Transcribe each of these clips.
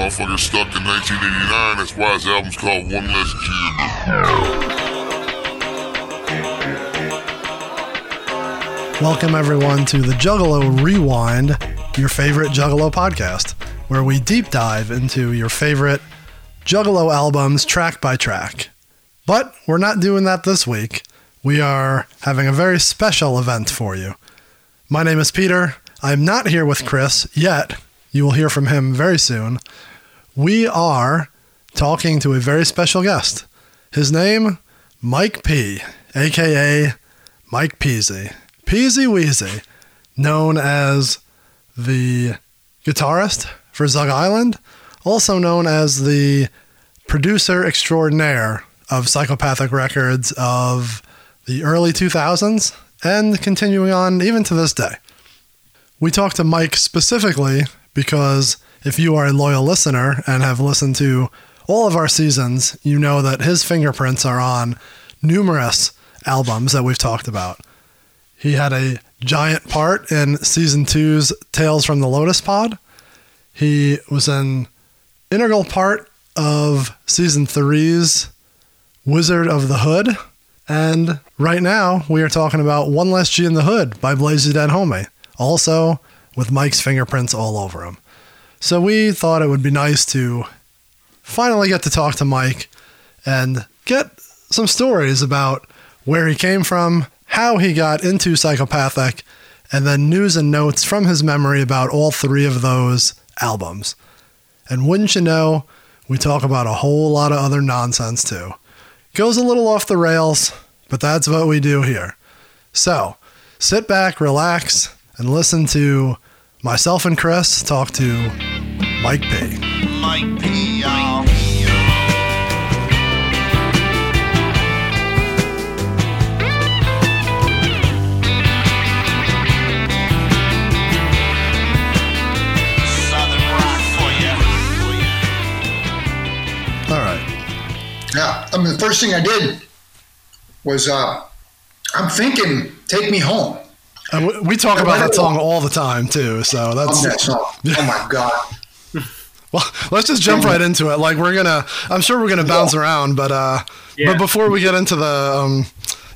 motherfucker stuck in 1989. That's why his album's called One Less G Welcome, everyone, to the Juggalo Rewind, your favorite Juggalo podcast, where we deep dive into your favorite Juggalo albums track by track. But we're not doing that this week. We are having a very special event for you. My name is Peter. I'm not here with Chris yet. You will hear from him very soon. We are talking to a very special guest. His name, Mike P, aka Mike Peasy. Peasy Weezy, known as the guitarist for Zug Island, also known as the producer extraordinaire of Psychopathic Records of the early 2000s and continuing on even to this day. We talked to Mike specifically because if you are a loyal listener and have listened to all of our seasons, you know that his fingerprints are on numerous albums that we've talked about. He had a giant part in season two's Tales from the Lotus Pod. He was an integral part of season three's Wizard of the Hood. And right now, we are talking about One Less G in the Hood by Blaze Ya Dead Homie, also with Mike's fingerprints all over him. So we thought it would be nice to finally get to talk to Mike and get some stories about where he came from, how he got into psychopathic, and then news and notes from his memory about all three of those albums. And wouldn't you know, we talk about a whole lot of other nonsense too. Goes a little off the rails, but that's what we do here. So sit back, relax, and listen to myself and Chris talk to Mike P. Mike P. y'all. Southern rock for ya. All right. Yeah, I mean, the first thing I did was uh, I'm thinking, "Take Me Home." And we, we talk about that song all the time too. So that's that song. Oh my god! well. Let's just jump right into it. Like we're gonna, I'm sure we're gonna bounce around, but uh, but before we get into the um,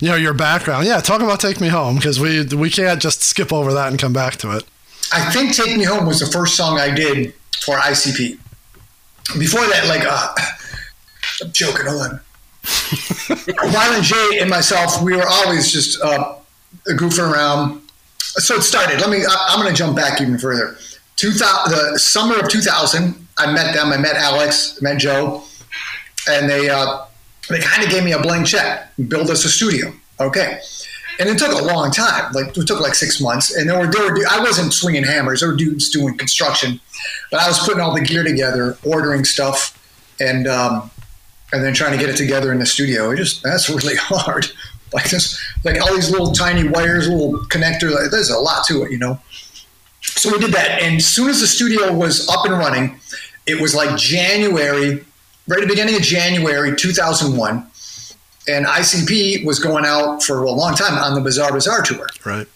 you know, your background, yeah, talk about "Take Me Home" because we we can't just skip over that and come back to it. I think "Take Me Home" was the first song I did for ICP. Before that, like, uh, I'm joking. Hold on. Violent J and myself, we were always just uh, goofing around. So it started. Let me. I, I'm going to jump back even further. 2000, the summer of 2000, I met them. I met Alex, met Joe, and they uh, they kind of gave me a blank check, build us a studio. Okay. And it took a long time. Like it took like six months. And there were, there were I wasn't swinging hammers. There were dudes doing construction, but I was putting all the gear together, ordering stuff, and um, and then trying to get it together in the studio. It just that's really hard. Like this, like all these little tiny wires, little connectors. Like, there's a lot to it, you know. So we did that, and as soon as the studio was up and running, it was like January, right at the beginning of January 2001, and ICP was going out for a long time on the Bizarre Bizarre tour. Right.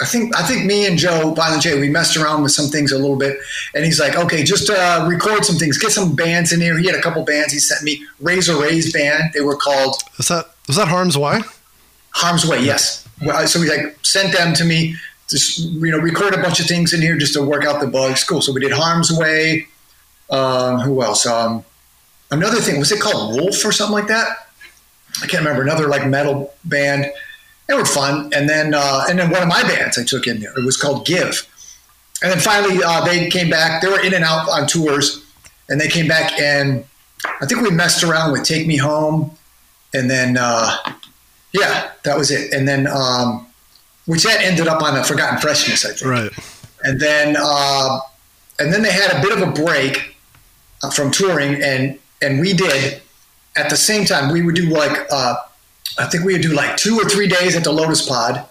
I think I think me and Joe Violent J we messed around with some things a little bit, and he's like, okay, just uh, record some things, get some bands in here. He had a couple bands. He sent me Razor Ray's band. They were called Is that was that Harm's Way? Harm's Way. Yes. Well, So we like sent them to me. Just you know, record a bunch of things in here just to work out the bugs. Cool. So we did Harm's Way. Um, who else? Um, another thing was it called Wolf or something like that? I can't remember. Another like metal band. They were fun. And then uh, and then one of my bands I took in there. It was called Give. And then finally uh, they came back. They were in and out on tours, and they came back and I think we messed around with Take Me Home, and then uh, yeah, that was it. And then um, which that ended up on a Forgotten Freshness, I think. Right. And then uh, and then they had a bit of a break uh, from touring, and and we did at the same time. We would do like uh, I think we would do like two or three days at the Lotus Pod,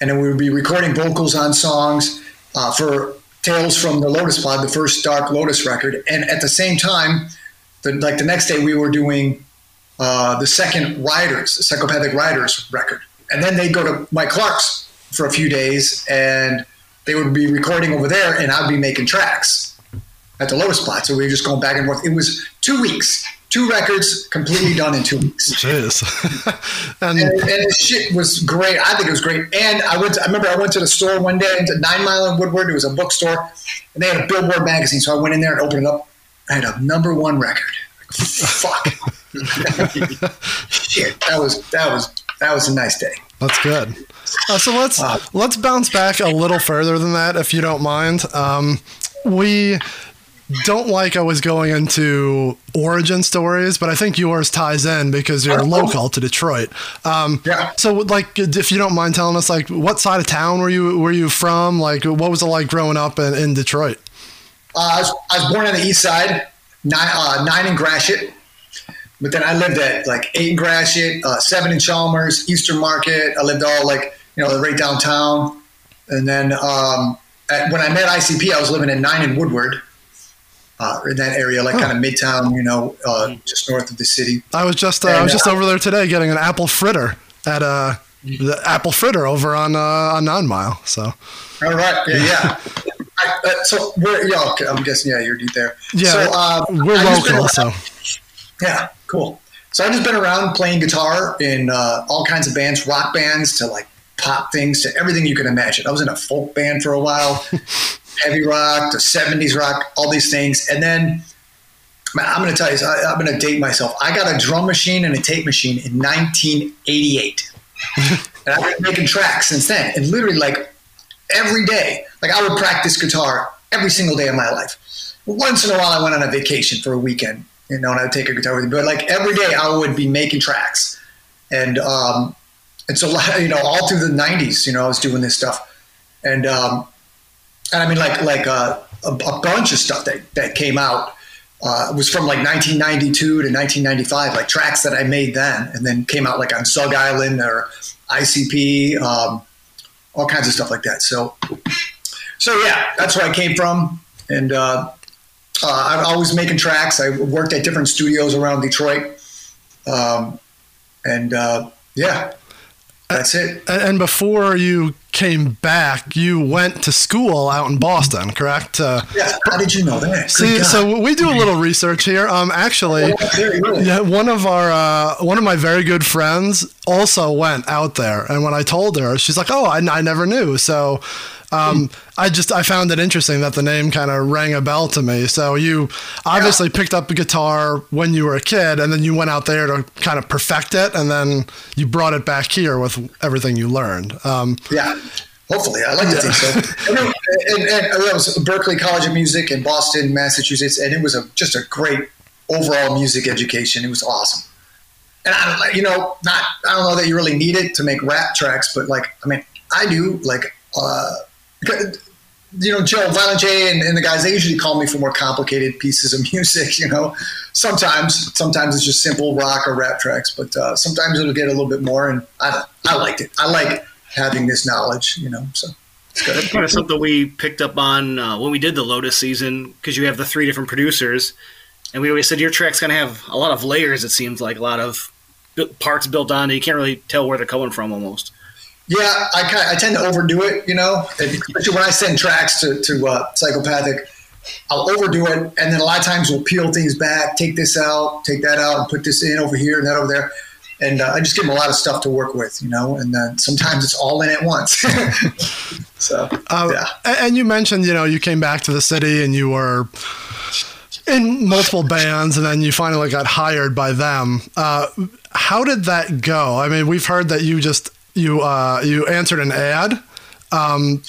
and then we would be recording vocals on songs uh, for Tales from the Lotus Pod, the first Dark Lotus record, and at the same time, the, like the next day we were doing uh, the second Rydas, the Psychopathic Rydas record, and then they'd go to Mike Clark's for a few days, and they would be recording over there, and I'd be making tracks. at the Lotus Pod. So we were just going back and forth. It was two weeks, two records completely done in two weeks. Jeez. and, and and the shit was great. I think it was great. And I went. To, I remember I went to the store one day into Nine Mile in Woodward. It was a bookstore, and they had a Billboard magazine. So I went in there and opened it up. I had a number one record. Fuck. Shit. That was that was that was a nice day. That's good. Uh, so let's Uh, let's bounce back a little further than that, if you don't mind. Um, we don't like always going into origin stories, but I think yours ties in because you're local to Detroit. Um, Yeah. So, like, if you don't mind telling us, like, what side of town were you were you from? Like, what was it like growing up in, in Detroit? Uh, I, was, I was born on the east side, nine, uh, nine in Gratiot. But then I lived at like eight in Gratiot, uh, seven in Chalmers, Eastern Market. I lived all like, you know, right downtown. And then um, at, when I met ICP, I was living in nine in Woodward, uh, in that area, like kind of midtown, you know, uh, just north of the city. I was just uh, I was just uh, over there today getting an apple fritter at uh, the apple fritter over on uh, on Nine Mile. So All right. Yeah. yeah. I, uh, so where, yeah, okay, I'm guessing, yeah, you're deep there. yeah, So, uh, we're I've been local. around- So Yeah, cool. So I've just been around playing guitar in uh, all kinds of bands, rock bands to like pop things to everything you can imagine. I was in a folk band for a while, heavy rock to 70s rock, all these things. And then man, I'm going to tell you, I, I'm going to date myself. I got a drum machine and a tape machine in 1988. and I've been making tracks since then. And literally, like every day, like I would practice guitar every single day of my life. Once in a while, I went on a vacation for a weekend, you know, and I would take a guitar with me. But like every day, I would be making tracks, and um, and so you know, all through the '90s, you know, I was doing this stuff, and um, and I mean, like like uh, a, a bunch of stuff that that came out uh, was from like 1992 to 1995, like tracks that I made then, and then came out like on Zug Island or ICP, um, all kinds of stuff like that. So, so yeah, that's where I came from, and uh, uh, I'm always making tracks. I worked at different studios around Detroit, um, and uh, yeah, that's it. And and before you came back, you went to school out in Boston, correct? Uh, Yeah, how did you know that? See, so we do a little research here. Um, actually, Oh, really? yeah, one of our uh, one of my very good friends also went out there, and when I told her, she's like, "Oh, I, I never knew." So. Um, I just I found it interesting that the name kind of rang a bell to me. So you obviously picked up a guitar when you were a kid, and then you went out there to kind of perfect it, and then you brought it back here with everything you learned. Um, Yeah, hopefully, I like to think so. And, and, and, and that was Berklee College of Music in Boston, Massachusetts, and it was a, just a great overall music education. It was awesome. And I don't, you know, not I don't know that you really need it to make rap tracks, but like, I mean, I do. Like, uh, you know, Joe, Violent J, and, and the guys, they usually call me for more complicated pieces of music. You know, sometimes, sometimes it's just simple rock or rap tracks, but uh, sometimes it'll get a little bit more. And I, I liked it. I like having this knowledge. You know, so it's good. That's kind of something we picked up on uh, when we did the Lotus season because you have the three different producers, and we always said your track's gonna have a lot of layers. It seems like a lot of parts built on. You can't really tell where they're coming from almost. Yeah, I kind I tend to overdo it, you know, especially when I send tracks to to uh, Psychopathic. I'll overdo it, and then a lot of times we'll peel things back, take this out, take that out, and put this in over here and that over there, and uh, I just give them a lot of stuff to work with, you know. And then sometimes it's all in at once. so Uh, yeah, And you mentioned, you know, you came back to the city and you were in multiple bands, and then you finally got hired by them. Uh, how did that go? I mean, we've heard that you just you uh, you answered an ad. Um,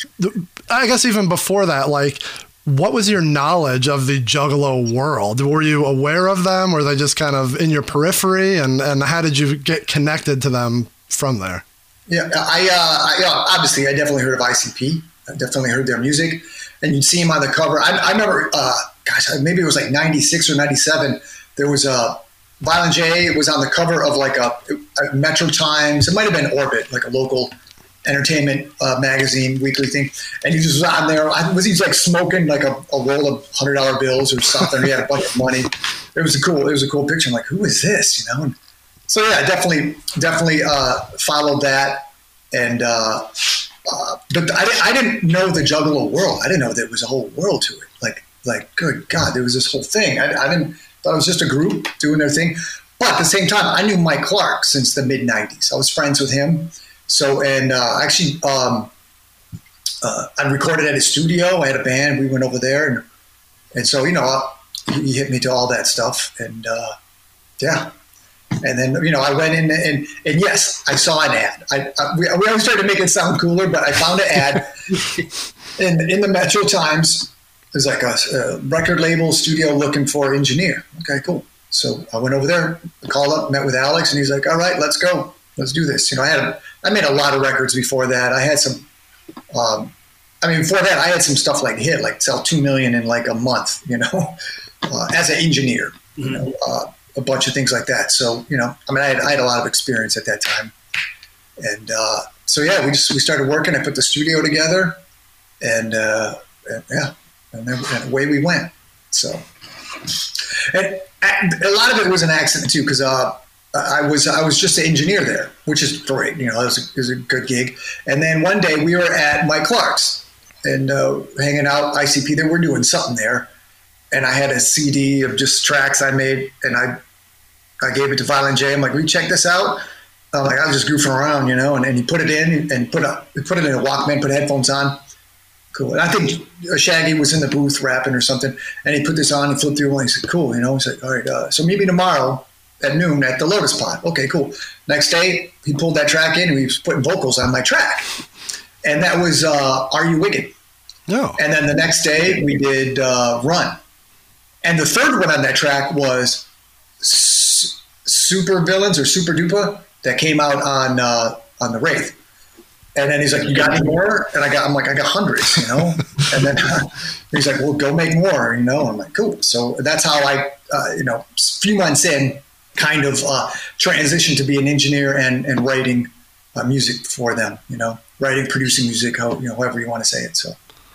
I guess even before that, like, what was your knowledge of the Juggalo world? Were you aware of them? Were they just kind of in your periphery? And and how did you get connected to them from there? yeah. I, uh, I yeah, obviously I definitely heard of ICP. I definitely heard their music, and you'd see them on the cover. I, I remember, uh, gosh, maybe it was like '96 or '97. There was a Violent J was on the cover of like a, a Metro Times. It might have been Orbit, like a local entertainment uh, magazine weekly thing. And he was on there. I was he's like smoking like a, a roll of hundred dollar bills or something. he had a bunch of money. It was a cool. It was a cool picture. I'm like, who is this? You know. And so yeah, I definitely, definitely uh, followed that. And uh, uh, but I, I didn't know the Juggalo world. I didn't know there was a whole world to it. Like like, good God, there was this whole thing. I, I didn't thought it was just a group doing their thing. But at the same time, I knew Mike Clark since the mid '90s. I was friends with him. So, and uh, actually, um, uh, I recorded at his studio. I had a band. We went over there, and and so you know, he, he hit me to all that stuff, and uh, yeah. And then you know, I went in and and yes, I saw an ad. I, I we, we always try to make it sound cooler, but I found an ad in in the Metro Times. There's like a, a record label studio looking for engineer. Okay, cool. So I went over there, called up, met with Alex, and he's like, "All right, let's go, let's do this." You know, I had I made a lot of records before that. I had some, um, I mean, before that, I had some stuff like hit, like sell two million in like a month. You know, uh, as an engineer, you know, uh, a bunch of things like that. So you know, I mean, I had, I had a lot of experience at that time, and uh, so yeah, we just we started working. I put the studio together, and, uh, and yeah, and then and away we went. So. And, a lot of it was an accident too, because uh, I was I was just an engineer there, which is great. You know, it was, a, it was a good gig. And then one day we were at Mike Clark's and uh, hanging out ICP. They were doing something there, and I had a CD of just tracks I made, and I I gave it to Violent J. I'm like, "We check this out." I'm like, I was just goofing around, you know, and, and he put it in and put a put it in a Walkman, put headphones on. Cool. And I think Shaggy was in the booth rapping or something, and he put this on and flipped through one. He said, "Cool," you know. He's like, "All right, uh, so maybe tomorrow at noon at the Lotus Pod." Okay, cool. Next day, he pulled that track in and he was putting vocals on my track, and that was uh, "Are You Wicked?" No. And then the next day, we did uh, "Run," and the third one on that track was S- "Super Villains" or "Super Duper" that came out on uh, on the Wraith. And then he's like, "You got any more?" And I got, I'm like, "I got hundreds, you know." and then he's like, "Well, go make more," you know. I'm like, "Cool." So that's how I, uh, you know, a few months in, kind of uh, transitioned to be an engineer and and writing uh, music for them. You know, writing, producing music, how you know, however you want to say it. So,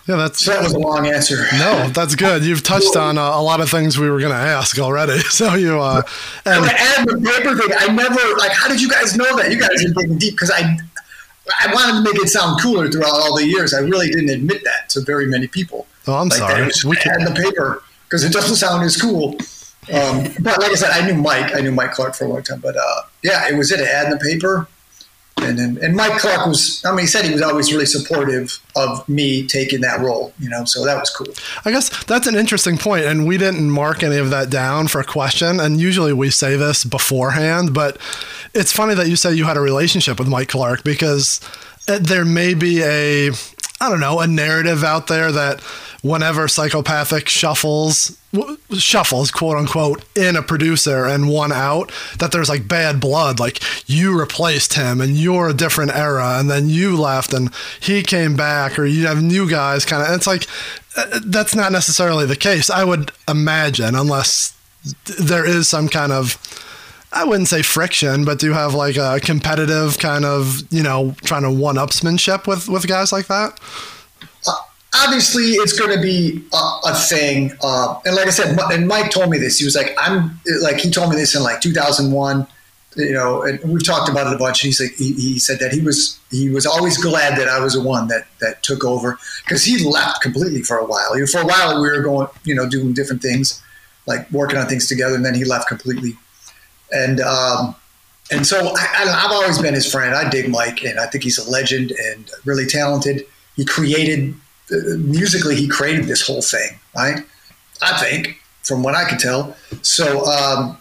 Yeah, that's so that was a long answer. no, that's good. You've touched on uh, a lot of things we were going to ask already. So you uh, and the ad the paper thing, I never like. How did you guys know that? You guys are digging deep because I, I wanted to make it sound cooler throughout all the years. I really didn't admit that to very many people. oh, I'm like sorry. Just We can, the paper because it doesn't sound as cool. Um, but like I said, I knew Mike. I knew Mike Clark for a long time. But uh, yeah, it was it ad in the paper. And then, and Mike Clark was, I mean, he said he was always really supportive of me taking that role, you know, so that was cool. I guess that's an interesting point, and we didn't mark any of that down for a question. And usually we say this beforehand, but it's funny that you say you had a relationship with Mike Clark because uh, there may be a, I don't know, a narrative out there that whenever psychopathic shuffles shuffles quote unquote in a producer and one out that there's like bad blood like you replaced him and you're a different era and then you left and he came back or you have new guys kind of it's like uh, that's not necessarily the case i would imagine unless there is some kind of I wouldn't say friction, but do you have like a competitive kind of, you know, trying to one upsmanship with, with guys like that? Obviously, it's going to be a, a thing. Uh, and like I said, and Mike told me this. He was like, I'm like, he told me this in like 2001, you know, and we've talked about it a bunch. He's like, he, he said that he was, he was always glad that I was the one that, that took over because he left completely for a while. For a while, we were going, you know, doing different things, like working on things together. And then he left completely. And, um, and so I, I've always been his friend. I dig Mike, and I think he's a legend and really talented. He created musically, he created this whole thing, right? I think, from what I can tell. So, um,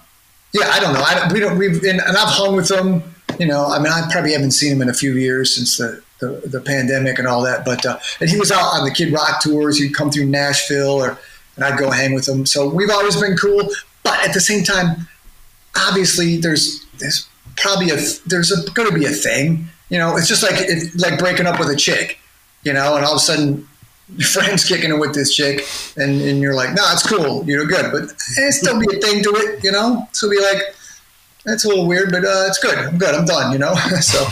yeah, I don't know. I, we don't. We've and, and I've hung with him. You know, I mean, I probably haven't seen him in a few years since the the, the pandemic and all that. But uh, and he was out on the Kid Rock tours. He'd come through Nashville, or and I'd go hang with him. So we've always been cool. But at the same time, obviously, there's there's probably a there's going to be a thing. You know, it's just like it's like breaking up with a chick. You know, and all of a sudden your friend's kicking it with this chick, and, and you're like, no, it's cool, you know, good, but it still be a thing to it, you know. So be like, that's a little weird, but uh, it's good. I'm good. I'm done, you know. so,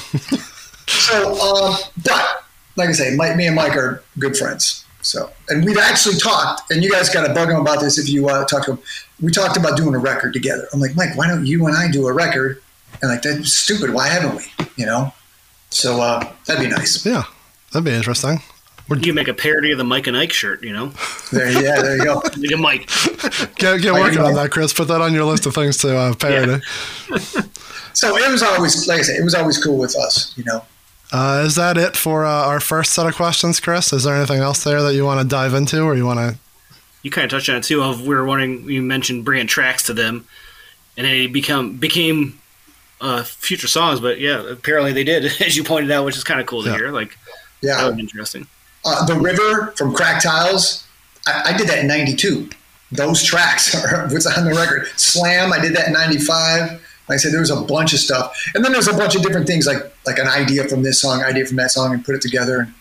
so, um, but like I say, Mike, me and Mike are good friends. So, and we've actually talked, and you guys got to bug him about this if you uh, talk to him. We talked about doing a record together. I'm like, Mike, why don't you and I do a record? And like, that's stupid. Why haven't we? You know. So uh, that'd be nice. Yeah, that'd be interesting. You can make a parody of the Mike and Ike shirt, you know? There, yeah, there you go. Like a Mike. Get, get working on that, Chris. Put that on your list of things to uh, parody. So it was always, like I said, it was always cool with us, you know. Uh, is that it for uh, our first set of questions, Chris? Is there anything else there that you want to dive into, or you want to? You kind of touched on it too. Of we were wondering, you mentioned bringing tracks to them, and they become became uh, future songs. But yeah, apparently they did, as you pointed out, which is kind of cool to Yeah. hear. Like Yeah. that was interesting. Uh, the river from crack tiles I, I did that in 92 those tracks are what's on the record? Slam i did that in 95 like i said there was a bunch of stuff. And then there's a bunch of different things like like an idea from this song idea from that song and put it together. And,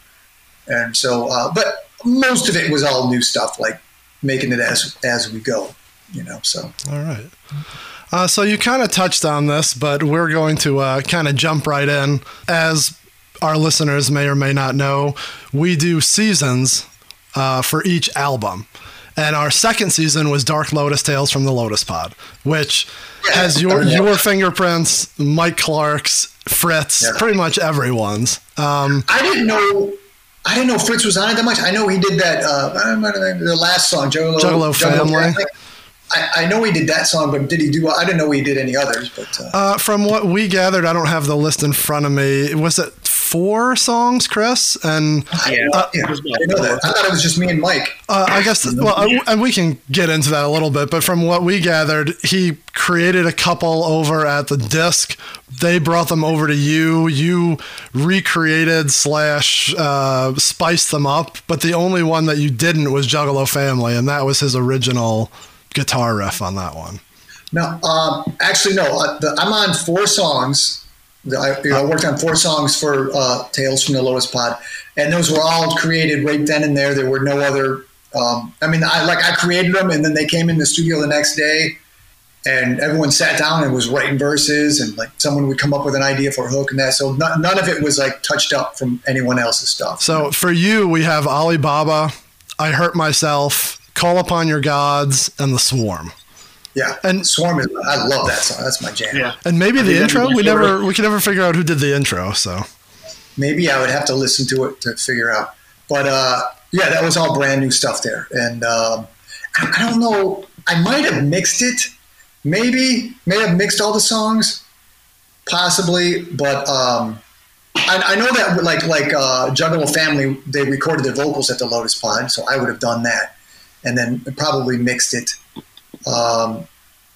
and so uh, but most of it was all new stuff like making it as as we go you know so. All right. Uh, so you kind of touched on this, but we're going to uh, kind of jump right in. As our listeners may or may not know, we do seasons uh, for each album. And our second season was Dark Lotus Tales from the Lotus Pod, which has your your fingerprints, Mike Clark's, Fritz, Yeah. pretty much everyone's. Um, i didn't know I didn't know Fritz was on it that much. I know he did that. Uh, I don't know the last song, Juggalo, Juggalo Family. I, I know he did that song, but did he do? I didn't know he did any others. But uh, uh, from what we gathered, I don't have the list in front of me. Was it four songs, Chris? And Yeah, Uh, yeah, I it was about didn't know that. I thought it was just me and Mike. Uh, I guess, well, I- and we can get into that a little bit, but from what we gathered, he created a couple over at the disc. They brought them over to you. You recreated slash uh, spiced them up, but the only one that you didn't was Juggalo Family, and that was his original guitar riff on that one. No, um, actually, no. Uh, the, I'm on four songs. I, you know, I worked on four songs for uh, Tales from the Lotus Pod, and those were all created right then and there. There were no other. Um, I mean, I like I created them, and then they came in the studio the next day, and everyone sat down and was writing verses, and like someone would come up with an idea for a hook and that. So none, none of it was like touched up from anyone else's stuff. So for you, we have Alibaba, I Hurt Myself, Call Upon Your Gods, and The Swarm. Yeah, and- and Swarm is. I love that song. That's my jam. yeah. And maybe I the think that'd be intro, my we favorite. never, we can never figure out who did the intro, so. maybe I would have to listen to it to figure out. But uh, yeah, that was all brand new stuff there, and um, I, I don't know. I might have mixed it, maybe may have mixed all the songs, possibly. But um, I, I know that like like uh, Juggalo Family, they recorded their vocals at the Lotus Pod, so I would have done that, and then probably mixed it. Um,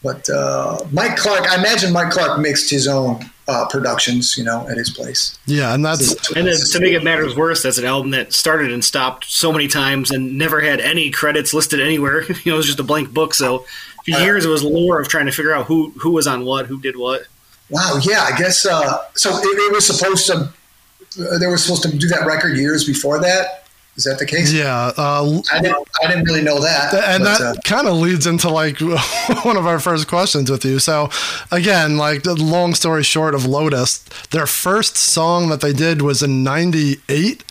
but uh, Mike Clark, I imagine Mike Clark mixed his own uh, productions, you know, at his place. Yeah, and that's And then to make it matters worse, that's an album that started and stopped so many times and never had any credits listed anywhere. you know, it was just a blank book. So for years, it was lore of trying to figure out who who was on what, who did what. Wow, yeah, I guess uh, so. It, it was supposed to. Uh, they were supposed to do that record years before that. Is that the case? yeah. Uh, I didn't. I didn't really know that. and but, that uh, kind of leads into like one of our first questions with you. So, again, like the long story short of Lotus, their first song that they did was in '98,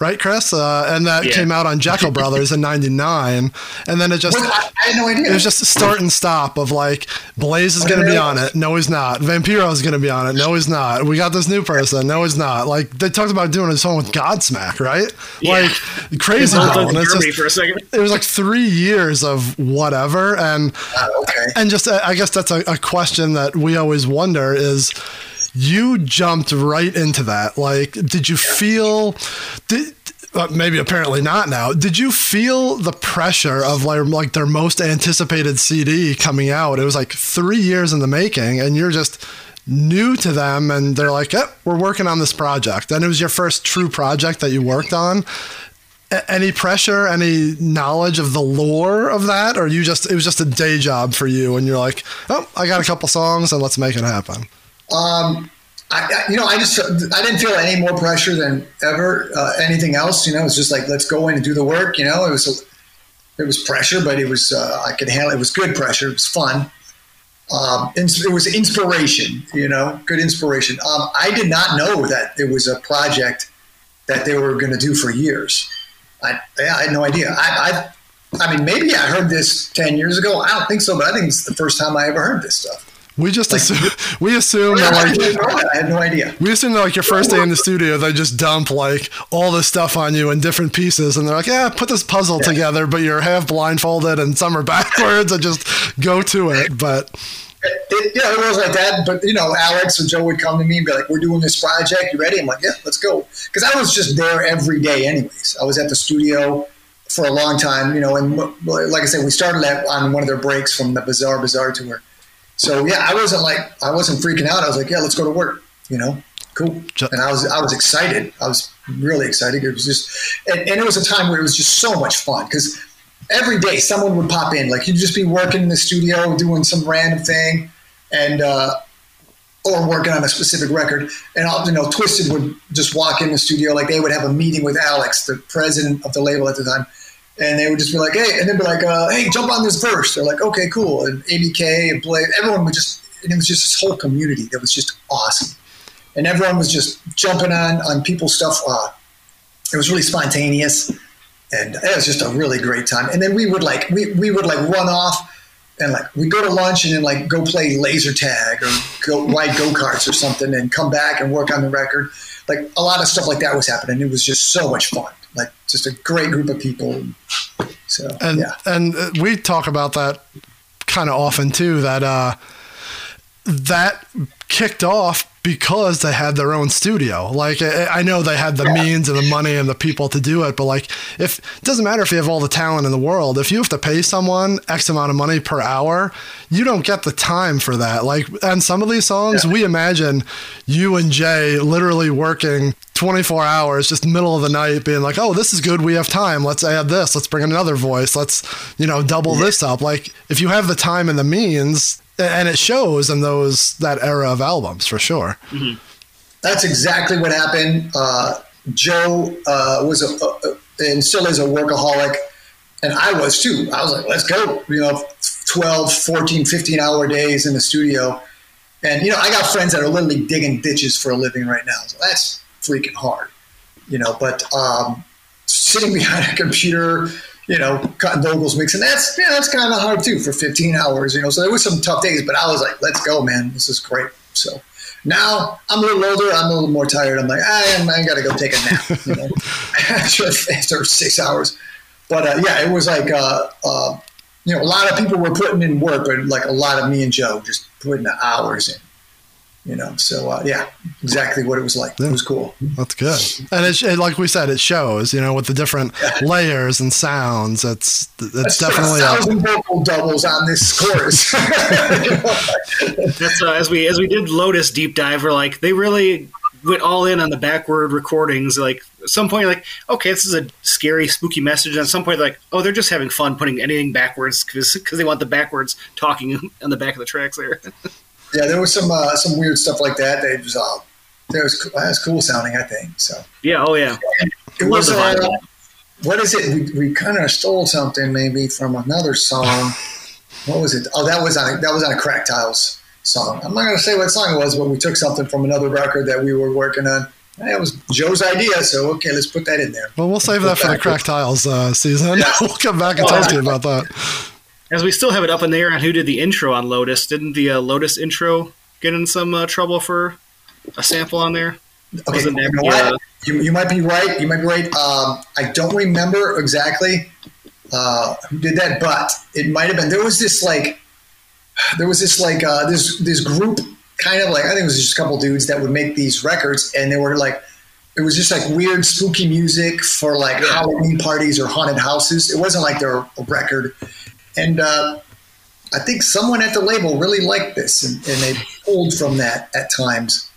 right, Chris? Uh, and that Yeah. came out on Jeckel Brothers in '99, and then it just. what? I, I had no idea. It was just a start and stop of like Blaze is going to be on it. No, he's not. Vampiro is going to be on it. No, he's not. We got this new person. No, he's not. Like they talked about doing a song with Godsmack, right? Yeah. Like crazy. Both though. of And it's just- for a second. it was like three years of whatever and Oh, okay. and just i guess that's a, a question that we always wonder is you jumped right into that. Like did you feel did uh, maybe apparently not now. Did you feel the pressure of like, like their most anticipated cd coming out? It was like three years in the making and you're just new to them and they're like yep we're working on this project. And it was your first true project that you worked on. A- any pressure any knowledge of the lore of that? Or you just it was just a day job for you and you're like oh i got a couple songs and let's make it happen Um, I, I, you know, I just I didn't feel any more pressure than ever. Uh, anything else, you know, it's just like let's go in and do the work. You know, it was it was pressure, but it was uh, I could handle. It was good pressure. It was fun. Um, it was inspiration. You know, good inspiration. Um, I did not know that it was a project that they were going to do for years. I, I had no idea. I, I I mean, maybe I heard this ten years ago. I don't think so, but I think it's the first time I ever heard this stuff. We just assume we assume that like know that. I had no idea. we assume that like your first day in the studio, they just dump like all this stuff on you in different pieces, and they're like, "Yeah, put this puzzle together," but you're half blindfolded and some are backwards, and just go to it. But It, yeah, it was like that. But you know, Alex or Joe would come to me and be like, "We're doing this project. You ready?" I'm like, "Yeah, let's go." Because I was just there every day, anyways. I was at the studio for a long time, you know. And like I said, we started at, on one of their breaks from the Bizarre Bizarre tour. So yeah, I wasn't like I wasn't freaking out. I was like, "Yeah, let's go to work." You know, cool. And I was I was excited. I was really excited. It was just, and, and it was a time where it was just so much fun because every day someone would pop in. Like you'd just be working in the studio doing some random thing, and uh, or working on a specific record. And I'll, you know, Twiztid would just walk in the studio. Like they would have a meeting with Alex, the president of the label at the time. And they would just be like, "Hey," and they'd be like, uh, "Hey, jump on this verse." They're like, "Okay, cool." And ABK and Blade, everyone would just, and it was just this whole community that was just awesome, and everyone was just jumping on on people's stuff. Uh, it was really spontaneous, and it was just a really great time. And then we would like we, we would like run off and like we go to lunch and then like go play laser tag or go ride go karts or something and come back and work on the record. Like a lot of stuff like that was happening. It was just so much fun. Like just a great group of people. So and yeah, and uh, we talk about that kind of often too. That uh, that kicked off because they had their own studio. Like I I know they had the means and the money and the people to do it, but like if it doesn't matter if you have all the talent in the world, if you have to pay someone X amount of money per hour, you don't get the time for that. Like and some of these songs, we imagine you and Jay literally working 24 hours just middle of the night being like, "Oh, this is good. We have time. Let's add this. Let's bring in another voice. Let's, you know, double this up." Like if you have the time and the means, and it shows in those that era of albums for sure. that's exactly what happened. Uh, Joe uh, was a, a, and still is a workaholic, and I was too. I was like, let's go. You know, 12, 14, 15 hour days in the studio. And, you know, I got friends that are literally digging ditches for a living right now. So that's freaking hard, you know, but um, sitting behind a computer, you know, cutting vocals, mixing, that's, yeah, that's kind of hard too for 15 hours, you know. So there was some tough days, but I was like, let's go, man. This is great. So now I'm a little older. I'm a little more tired. I'm like, I, I got to go take a nap, you know, after, after six hours. But uh, yeah, it was like, uh, uh, you know, a lot of people were putting in work, but like a lot of me and Joe just putting the hours in, you know. So uh, yeah, exactly what it was like. It was cool. That's good. And it, it, like we said, it shows, you know, with the different layers and sounds. It's it's Let's definitely put a a, thousand vocal doubles on this chorus. That's uh, as we as we did Lotus deep dive. We're like they really went all in on the backward recordings. Like at some point, like, okay, this is a scary, spooky message. And at some point, like, oh, they're just having fun putting anything backwards because they want the backwards talking on the back of the tracks there. Yeah, there was some uh, some weird stuff like that. That was uh, that was cool- that was cool sounding. I think so. yeah. Oh yeah. It was the uh, what is it? We, we kind of stole something maybe from another song. What was it? Oh, that was on a, that was on a Crack Tiles song. I'm not going to say what song it was, but we took something from another record that we were working on. That was Joe's idea, so okay, let's put that in there. well, we'll save that for the Crack Tiles uh, season. we'll come back and talk to you about that. As we still have it up in the air on who did the intro on Lotus. Didn't the uh, Lotus intro get in some uh, trouble for a sample on there? Okay, Wasn't you, know the, uh, you, you might be right. You might be right. Um, I don't remember exactly uh, who did that, but it might have been. There was this like, there was this like uh, this this group, kind of like I think it was just a couple dudes that would make these records, and they were like, it was just like weird, spooky music for like Halloween parties or haunted houses. It wasn't like their a record, and uh, I think someone at the label really liked this, and, and they pulled from that at times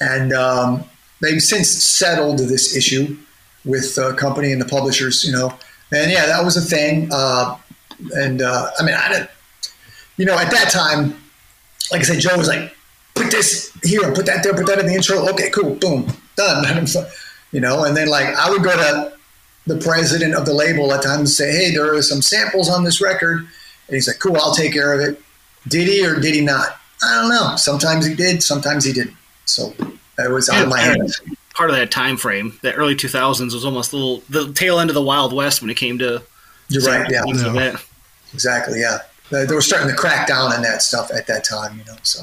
and um, they've since settled this issue with the company and the publishers, you know. And yeah, that was a thing. Uh, and uh, I mean, I didn't, you know, at that time, like I said, Joe was like, put this here, put that there, put that in the intro. Okay, cool, boom, done. you know, and then like I would go to the president of the label at times and say, hey, there are some samples on this record. And he's like, cool, I'll take care of it. Did he or did he not? I don't know. Sometimes he did, sometimes he didn't. So it was out of my hands. Part of that time frame, that early 2000s was almost a little the tail end of the Wild West when it came to You're right. Yeah, things like Yeah. that. exactly. Yeah. they they were starting to crack down on that stuff at that time, you know. So,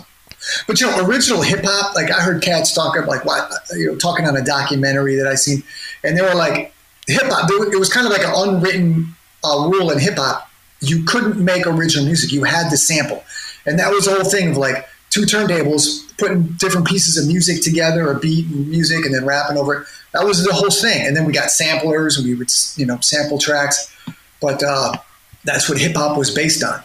but you know, original hip hop, like I heard cats talking like what you know, talking on a documentary that I seen, and they were like hip hop. It was kind of like an unwritten uh, rule in hip hop. You couldn't make original music; you had to sample, and that was the whole thing of like two turntables putting different pieces of music together, a beat and music, and then rapping over it. That was the whole thing. And then we got samplers, and we would you know sample tracks, but uh, that's what hip hop was based on.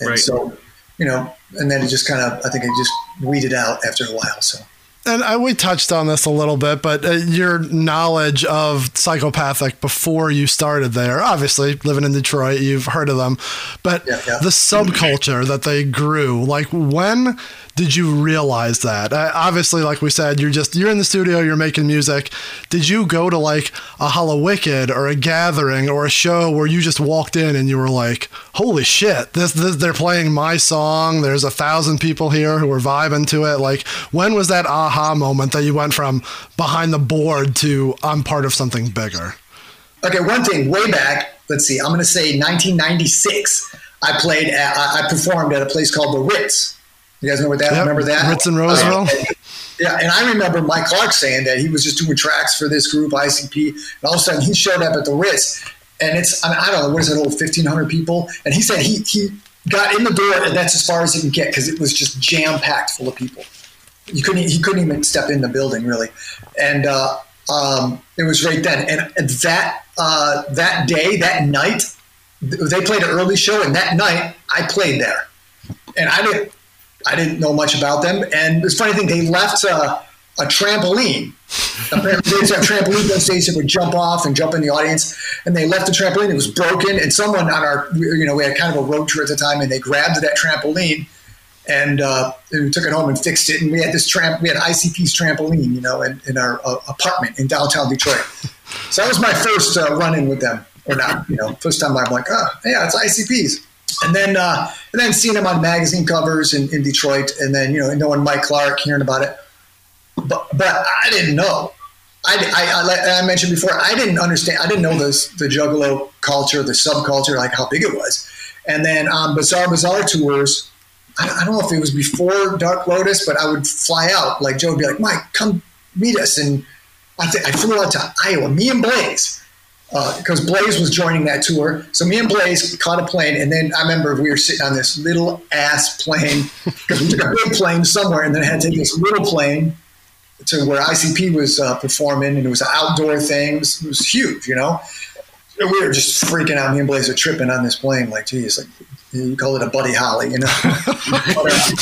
And Right. so, you know, and then it just kind of, I think it just weeded out after a while. So, And I, we touched on this a little bit, but uh, your knowledge of psychopathic before you started there, obviously living in Detroit, you've heard of them, but Yeah, yeah. the subculture that they grew, like when did you realize that? Uh, obviously, like we said, you're just you're in the studio, you're making music. Did you go to like a Hallowicked or a gathering or a show where you just walked in and you were like, "Holy shit! This, this they're playing my song. There's a thousand people here who are vibing to it." Like, when was that aha moment that you went from behind the board to I'm part of something bigger? okay, one thing way back, let's see, I'm going to say 1996. I played, at, I I performed at a place called the Ritz. You guys know what that? Yep, Remember that? Ritz in Roseville. Uh, yeah, and I remember Mike Clark saying that he was just doing tracks for this group, ICP, and all of a sudden he showed up at the Ritz, and it's I, mean, I don't know what is it, old 1,500 people, and he said he he got in the door and that's as far as he can get because it was just jam packed full of people. You couldn't he couldn't even step in the building really, and uh, um, it was right then. And that uh, that day, that night, they played an early show, and that night I played there, and I didn't I didn't know much about them. And it's funny thing, they left uh, a trampoline. Apparently, there's a trampoline those days that would jump off and jump in the audience, and they left the trampoline. It was broken, and someone on our, you know, we had kind of a road trip at the time, and they grabbed that trampoline and uh, we took it home and fixed it. And we had this tramp, we had ICP's trampoline, you know, in, in our uh, apartment in downtown Detroit. so that was my first uh, run-in with them, or not, you know, first time I'm like, oh, yeah, it's ICP's. And then, uh, and then seeing him on magazine covers in, in Detroit, and then you know, knowing Mike Clark, hearing about it. But but I didn't know. I, I, I, I mentioned before, I didn't understand. I didn't know this the Juggalo culture, the subculture, like how big it was. And then on Bizarre Bizarre tours, I, I don't know if it was before Dark Lotus, but I would fly out. Like Joe would be like, Mike, come meet us. And I, th- I flew out to Iowa, me and Blaze, because Blaze was joining that tour. So me and Blaze caught a plane. And then I remember we were sitting on this little ass plane because we took a big plane somewhere and then I had to take this little plane to where ICP was uh, performing, and it was an outdoor thing. It was, it was huge, you know. And we were just freaking out. Me and Blaze are tripping on this plane, like, geez, like you call it a buddy holly, you know. But, uh,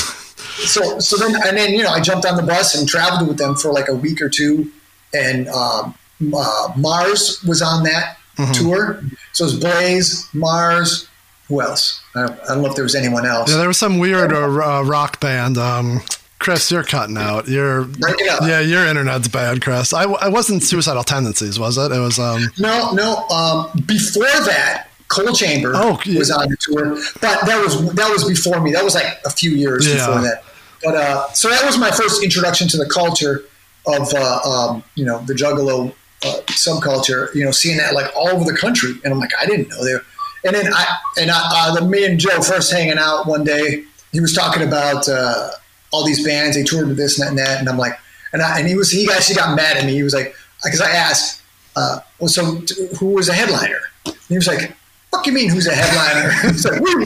so, so then, and then, you know, I jumped on the bus and traveled with them for like a week or two, and um, uh, Mars was on that tour. So it was Blaze, Mars. Who else? I don't, I don't know if there was anyone else. Yeah, there was some weird uh, uh, rock band. Um, Chris, you're cutting out. You're Break it up. yeah, your internet's bad, Chris. I, I wasn't suicidal tendencies, was it? It was um. No, no. Um, before that, Coal Chamber Oh, yeah. was on the tour, but that was that was before me. That was like a few years Yeah. before that. But uh, so that was my first introduction to the culture of uh, um, you know the Juggalo uh, subculture. You know, seeing that like all over the country, and I'm like, I didn't know there. And then I and I, uh, the, me and Joe first hanging out one day. He was talking about uh, all these bands. They toured with this and that and that, and I'm like, and I, and he was he actually got mad at me. He was like, because I asked, uh, well, so who was a headliner? And he was like, "Fuck you mean who's a headliner?" He's like, "We were,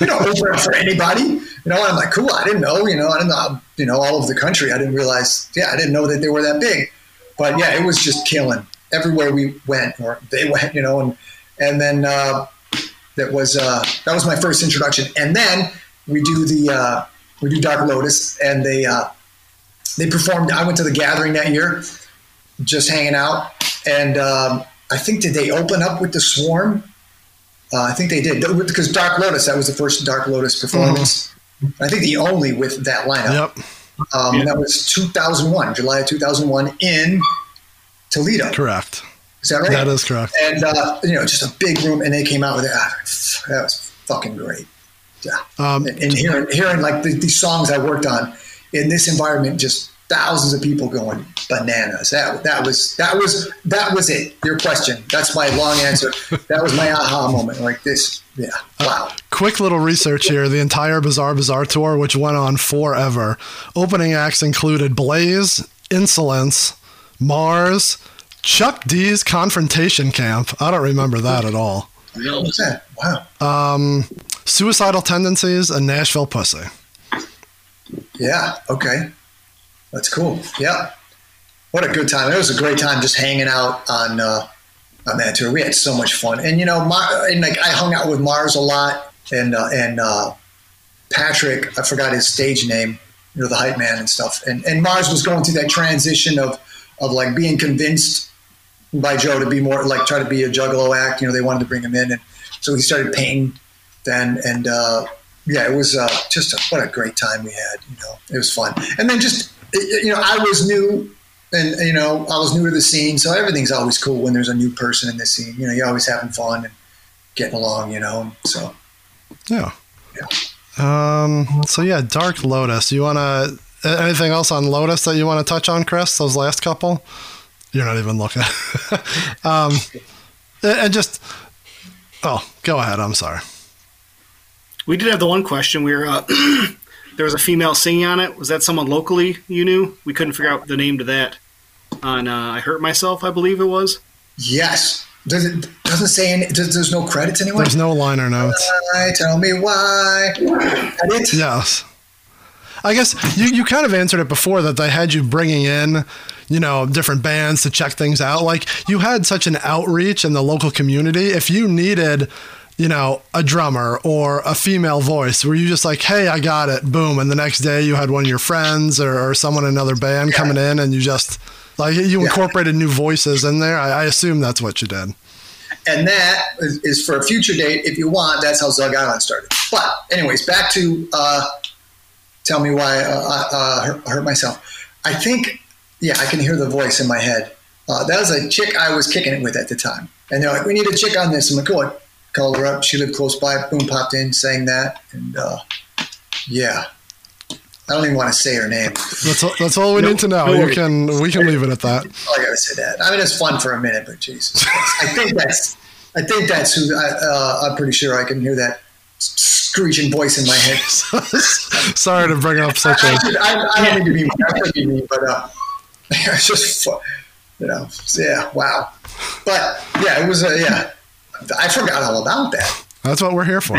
you know, open for anybody." You know, and I'm like, "Cool, I didn't know." You know, I didn't know. You know, all over the country, I didn't realize. Yeah, I didn't know that they were that big. But yeah, it was just killing everywhere we went, or they went. You know, and and then uh, that was uh, that was my first introduction. And then we do the uh, we do Dark Lotus, and they uh, they performed. I went to the gathering that year, just hanging out, and um, I think did they open up with the Swarm? Uh, I think they did because Dark Lotus. That was the first Dark Lotus performance. I think the only with that lineup. Yep, Um, and that was 2001, July of 2001 in Toledo. correct. Is that right? That is correct. And uh, you know, just a big room, and they came out with it. Ah, that was fucking great. Yeah. Um, and, and hearing hearing like the, these songs I worked on in this environment, just thousands of people going bananas. That that was that was that was it. Your question. That's my long answer. that was my aha moment. Like this. Yeah. Wow. Quick little research here. The entire Bizarre Bizarre tour, which went on forever. Opening acts included Blaze, Insolence, Mars, Chuck D's Confrontation Camp. I don't remember that at all. What was that? Wow. Um, suicidal Tendencies and Nashville Pussy. Yeah. Okay. That's cool. Yeah. What a good time. It was a great time just hanging out on uh, on that tour. We had so much fun, and you know, and like I hung out with Mars a lot, and uh, and uh, Patrick. I forgot his stage name. You know, the hype man and stuff. And and Mars was going through that transition of of like being convinced by Joe to be more like try to be a Juggalo act. You know, they wanted to bring him in, and so he started painting then, and uh, yeah, it was uh, just a, what a great time we had. You know, it was fun, and then just you know, I was new, and you know, I was new to the scene, so everything's always cool when there's a new person in the scene. You know, you're always having fun and getting along. You know, so Yeah. Yeah. Um. So yeah, Dark Lotus. You wanna anything else on Lotus that you want to touch on, Chris? Those last couple. You're not even looking. um. And just. Oh, go ahead. I'm sorry. We did have the one question where uh, there was a female singing on it. Was that someone locally you knew? We couldn't figure out the name to that. On uh, I Hurt Myself, I believe it was. yes. Does it doesn't say any? Does, there's no credits anywhere. There's no liner notes. Why? Tell me why. That? Yes. I guess you, you kind of answered it before that they had you bringing in, you know, different bands to check things out. Like you had such an outreach in the local community. If you needed, you know, a drummer or a female voice, were you just like, hey, I got it, boom, and the next day you had one of your friends or, or someone in another band Yeah. coming in and you just like you incorporated new voices in there? I, I assume that's what you did. and that is, is for a future date if you want. That's how Zug Island started. But anyways, back to uh, tell me why uh, I uh, hurt, hurt myself. I think yeah, I can hear the voice in my head. Uh, that was a chick I was kicking it with at the time, and they're like, "We need a chick on this." I'm like, "Go." Called her up. She lived close by. Boom, popped in, sang that, and uh, yeah. I don't even want to say her name. That's all, that's all we need to know. no you can we can leave it at that. Oh, I gotta say that. I mean, it's fun for a minute, but Jesus, I think that's, I think that's who. I, uh, I'm pretty sure I can hear that screeching voice in my head. Sorry to bring up such I, a should- I, I don't mean to be, I mean but uh, it's just, you know, yeah, wow. But yeah, it was, uh, yeah, I forgot all about that. that's what we're here for.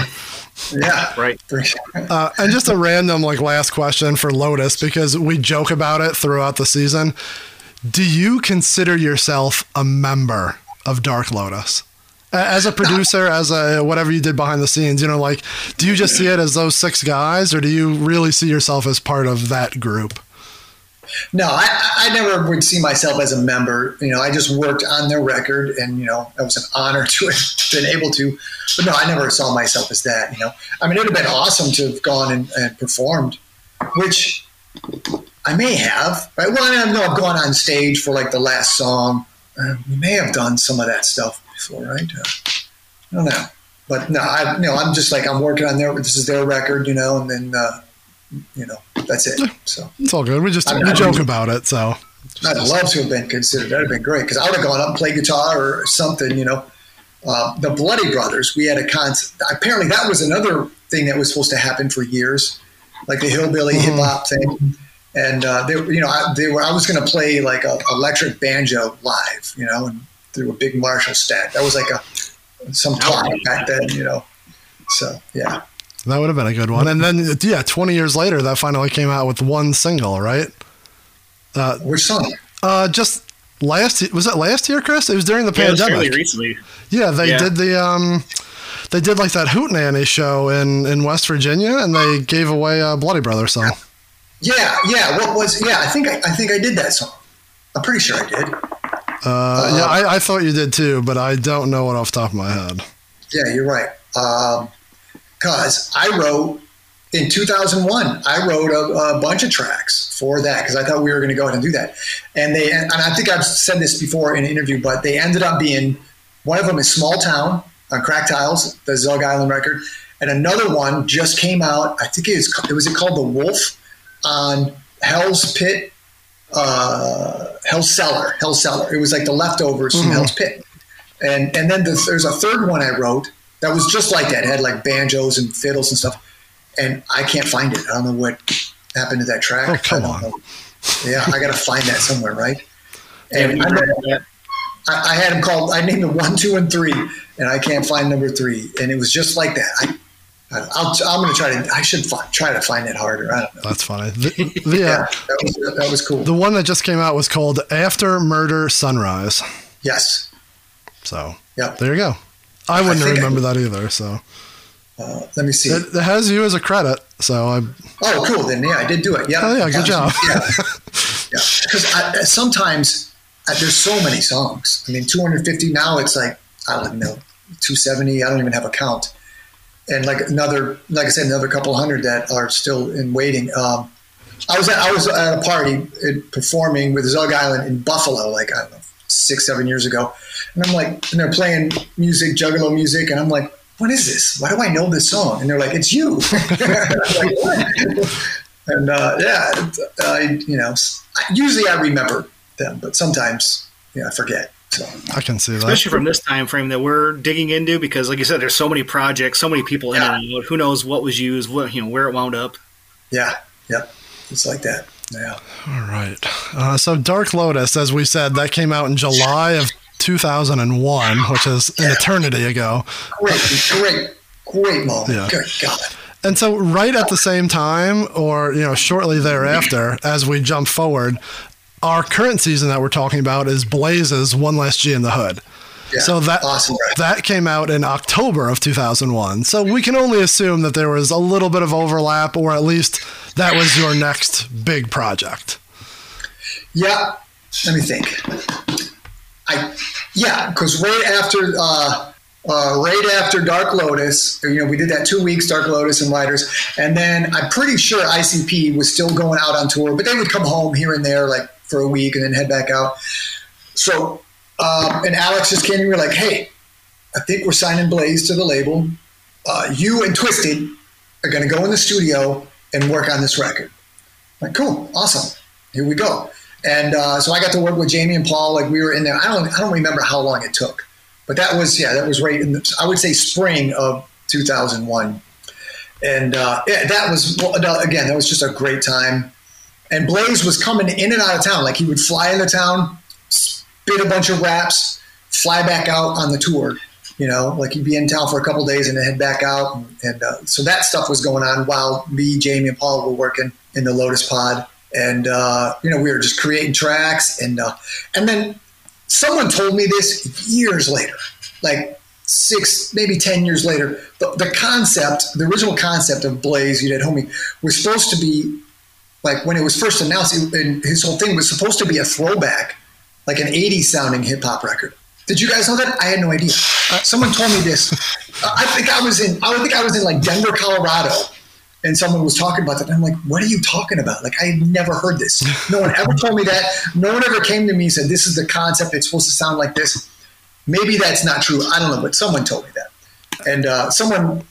Yeah, Right. Uh, and just a random like last question for Lotus because we joke about it throughout the season. Do you consider yourself a member of Dark Lotus? As a producer, as a whatever you did behind the scenes, you know, like, do you just see it as those six guys, or do you really see yourself as part of that group? No, I, I never would see myself as a member. You know, I just worked on their record, and you know, it was an honor to have been able to. But no, I never saw myself as that. You know, I mean, it would have been awesome to have gone and, and performed, which I may have. Right? Well, I mean, know I've gone on stage for like the last song. Uh, we may have done some of that stuff before, right? Uh, I don't know, but no, I know I'm just like I'm working on their. This is their record, you know, and then uh, you know that's it. So. It's all good. We just we joke about it. So I'd love to have been considered. That'd have been great because I would have gone up and played guitar or something. You know, uh, the Bloody Brothers. We had a concert. Apparently, that was another thing that was supposed to happen for years, like the hillbilly hip hop thing. And uh, they, you know, I, they were. I was going to play like a electric banjo live. You know, and through a big Marshall stack. That was like a some talk back then. You know, so yeah. That would have been a good one. And then yeah, twenty years later, that finally came out with one single, right? Which song? Uh, just last was it last year, Chris? It was during the Yeah, pandemic. fairly recently. Yeah, they Yeah. did the um, they did like that Hootenanny show in in West Virginia, and they gave away a Bloody Brother song. Yeah, yeah. What was? Yeah, I think I, I think I did that song. I'm pretty sure I did. Uh, yeah, I, I thought you did too, but I don't know it off the top of my head. Yeah, you're right. Because I wrote in 2001, I wrote a, a bunch of tracks for that because I thought we were going to go ahead and do that. And they, and I think I've said this before in an interview, but they ended up being one of them is Small Town on Crack Tiles, the Zug Island record, and another one just came out. I think it was it was it called The Wolf on Hell's Pit uh, Hell's Cellar. Hell's Cellar. It was like the leftovers from Hell's Pit. And and then the, there's a third one I wrote that was just like that. It had like banjos and fiddles and stuff. And I can't find it. I don't know what happened to that track. Oh, come on. know. Yeah, I got to find that somewhere, right? And you I, heard know- of that? I, I had him called. I named it one, two, and three, and I can't find number three. And it was just like that. I, I I'll, I'm going to try to. I should fi- try to find it harder. I don't know. That's funny. The, the, Yeah, uh, that was that was cool. the one that just came out was called After Murder Sunrise. yes. So Yep. there you go. I wouldn't I- remember that either. So Uh, let me see. it, it has you as a credit. So I Oh, cool. Then yeah, I did do it. Yeah. Oh, yeah, good job. Yeah. yeah. Because sometimes uh, there's so many songs. I mean, 250 now. It's like I don't know, 270. I don't even have a count. And like another, like I said, another couple hundred that are still in waiting. Um, I was at, I was at a party uh, performing with Zug Island in Buffalo, like I don't know, six seven years ago, and I'm like, and they're playing music, Juggalo music, and I'm like, what is this? Why do I know this song? And they're like, it's you. Like, what? And uh, yeah, I you know, usually I remember them, but sometimes you know, I forget. So I can see that. especially from this time frame that we're digging into because like you said there's so many projects so many people in Yeah. and out who knows what was used what you know where it wound up yeah, yep, it's like that. Yeah. All right. Uh, so Dark Lotus, as we said, that came out in July of 2001, which is an eternity ago. Great, great, great moment. Yeah. Good God. And so, right at the same time, or you know, shortly thereafter, as we jump forward, our current season that we're talking about is Blaze's One Last G in the Hood. Yeah. So that awesome. that came out in October of 2001. So we can only assume that there was a little bit of overlap, or at least that was your next big project. Yeah. Let me think. I yeah, because right after uh, uh, right after Dark Lotus, you know, we did that two weeks Dark Lotus and Rydas, and then I'm pretty sure ICP was still going out on tour, but they would come home here and there like for a week and then head back out. So um, and Alex just came to me like, hey, I think we're signing Blaze to the label. Uh, you and Twiztid are going to go in the studio and work on this record. I'm like, cool, awesome. Here we go. And uh, so I got to work with Jamie and Paul. Like we were in there. I don't. I don't remember how long it took, but that was yeah. That was right in the. I would say spring of 2001. And uh, yeah, that was again. That was just a great time. And Blaze was coming in and out of town. Like he would fly into town, spit a bunch of raps, fly back out on the tour. You know, like he'd be in town for a couple days and then head back out. And, and uh, so that stuff was going on while me, Jamie, and Paul were working in the Lotus Pod. And uh, you know, we were just creating tracks. And uh, and then someone told me this years later, like six, maybe ten years later. The, the concept, the original concept of Blaze Ya Dead Homie, was supposed to be like when it was first announced. And his whole thing was supposed to be a throwback, like an '80s sounding hip hop record. Did you guys know that? I had no idea. Someone told me this. I think I was in. I think I was in like Denver, Colorado, and someone was talking about that. I'm like, "What are you talking about? Like, I had never heard this. No one ever told me that. No one ever came to me and said this is the concept. It's supposed to sound like this. Maybe that's not true. I don't know, but someone told me that. And uh, someone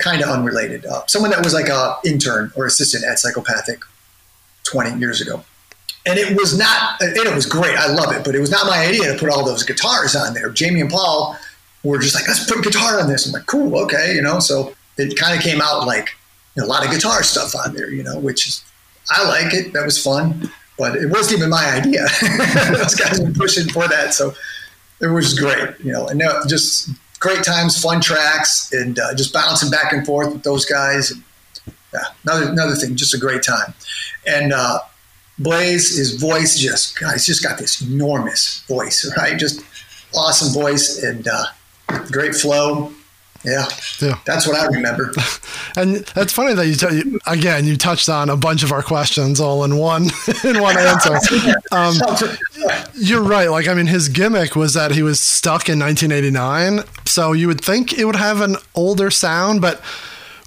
kind of unrelated, uh, someone that was like a intern or assistant at Psychopathic 20 years ago. And it was not, and it was great. I love it, but it was not my idea to put all those guitars on there. Jamie and Paul were just like, let's put a guitar on this. I'm like, cool, okay, you know. So it kind of came out like a lot of guitar stuff on there, you know, which is, I like it. That was fun, but it wasn't even my idea. those guys were pushing for that, so it was great, you know, and uh, just great times, fun tracks, and uh, just bouncing back and forth with those guys. And, yeah, another another thing, just a great time. And uh, Blaze, his voice just, God, he's just got this enormous voice, right? Just awesome voice and uh, great flow. Yeah, Yeah. that's what I remember. And that's funny that you, t- you again you touched on a bunch of our questions all in one in one answer. Um, you're right. Like I mean, his gimmick was that he was stuck in 1989, so you would think it would have an older sound, but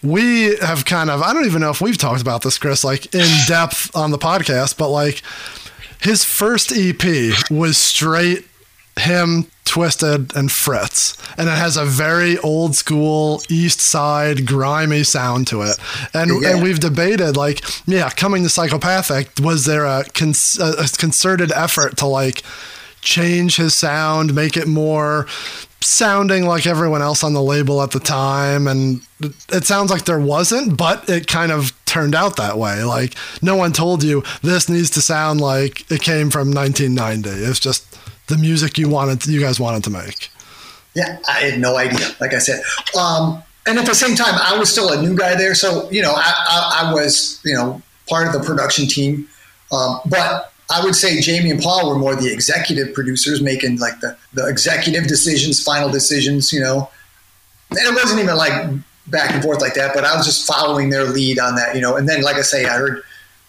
we have kind of I don't even know if we've talked about this, Chris, like in depth on the podcast, but like his first EP was straight him, Twiztid, and Fritz. And it has a very old school East Side grimy sound to it. And, Yeah. and we've debated, like, yeah, coming to Psychopathic, was there a, cons- a a concerted effort to, like, change his sound, make it more sounding like everyone else on the label at the time and it sounds like there wasn't but it kind of turned out that way like no one told you this needs to sound like it came from 1990 it's just the music you wanted you guys wanted to make Yeah, I had no idea. Like I said, um, and at the same time, I was still a new guy there, so you know, I, I, I was you know part of the production team, um, but I would say Jamie and Paul were more the executive producers, making like the the executive decisions, final decisions. You know, and it wasn't even like back and forth like that, but I was just following their lead on that. You know, and then like I say, I heard.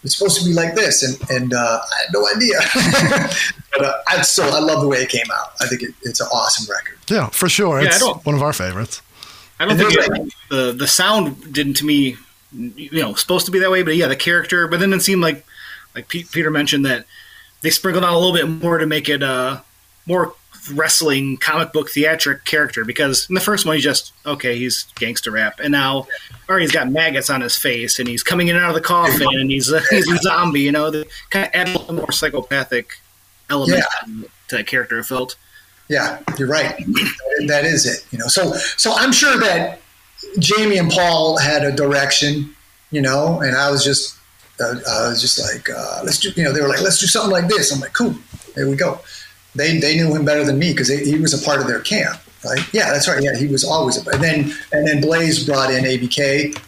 It's supposed to be like this, and and uh, I had no idea. but uh, I still I love the way it came out. I think it, it's an awesome record. yeah for sure Yeah, it's don't- one of our favorites I don't And think they're it, the the sound didn't to me, you know, supposed to be that way. But yeah, the character. But then it seemed like, like Pete, Peter mentioned that they sprinkled on a little bit more to make it uh more wrestling comic book theatric character. Because in the first one, he's just okay, he's gangster rap, and now, or he's got maggots on his face, and he's coming in and out of the coffin, and he's a, he's a zombie. You know, the kind of add a little more psychopathic element to that character. Felt. Yeah, you're right. that is it. You know, so so I'm sure that Jamie and Paul had a direction, you know, and I was just uh, I was just like, uh, let's do, you know, they were like, let's do something like this. I'm like, cool, there we go. They they knew him better than me because he was a part of their camp, right? Yeah, that's right. Yeah, he was always. A, and then and then Blaze brought in ABK.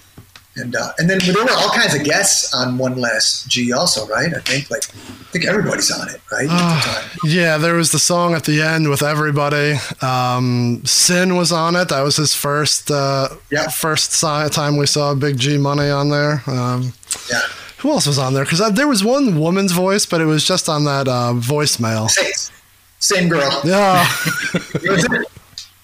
And, uh, and then there were all kinds of guests on One Last G also, right? I think like I think everybody's on it, right? at the time. Yeah, there was the song at the end with everybody. Um, Sin was on it. That was his first uh, Yeah. first time we saw Big G Money on there. Um, Yeah. who else was on there? Because there was one woman's voice, but it was just on that uh, voicemail. Same, same girl. Yeah,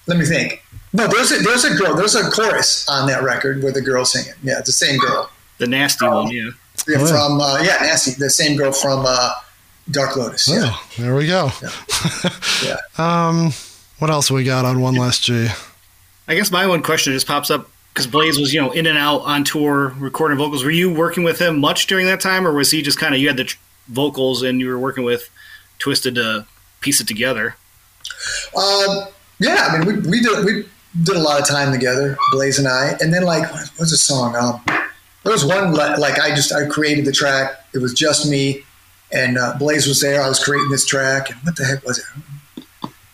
Let me think. No, there's a there's a girl. There's a chorus on that record with a girl singing. Yeah, it's the same girl. The nasty one, yeah. Yeah, Oh, from uh, yeah, Nasty. The same girl from uh, Dark Lotus. Yeah, oh, there we go. yeah. Um, what else we got on One Last G? I guess my one question just pops up because Blaze was, you know, in and out on tour recording vocals. Were you working with him much during that time, or was he just kind of you had the tr- vocals and you were working with Twiztid to piece it together? Um, yeah, I mean, we, we did we did a lot of time together, Blaze and I. And then like, what was the song? Um, there was one like I just I created the track. It was just me, and uh, Blaze was there. I was creating this track, and what the heck was it?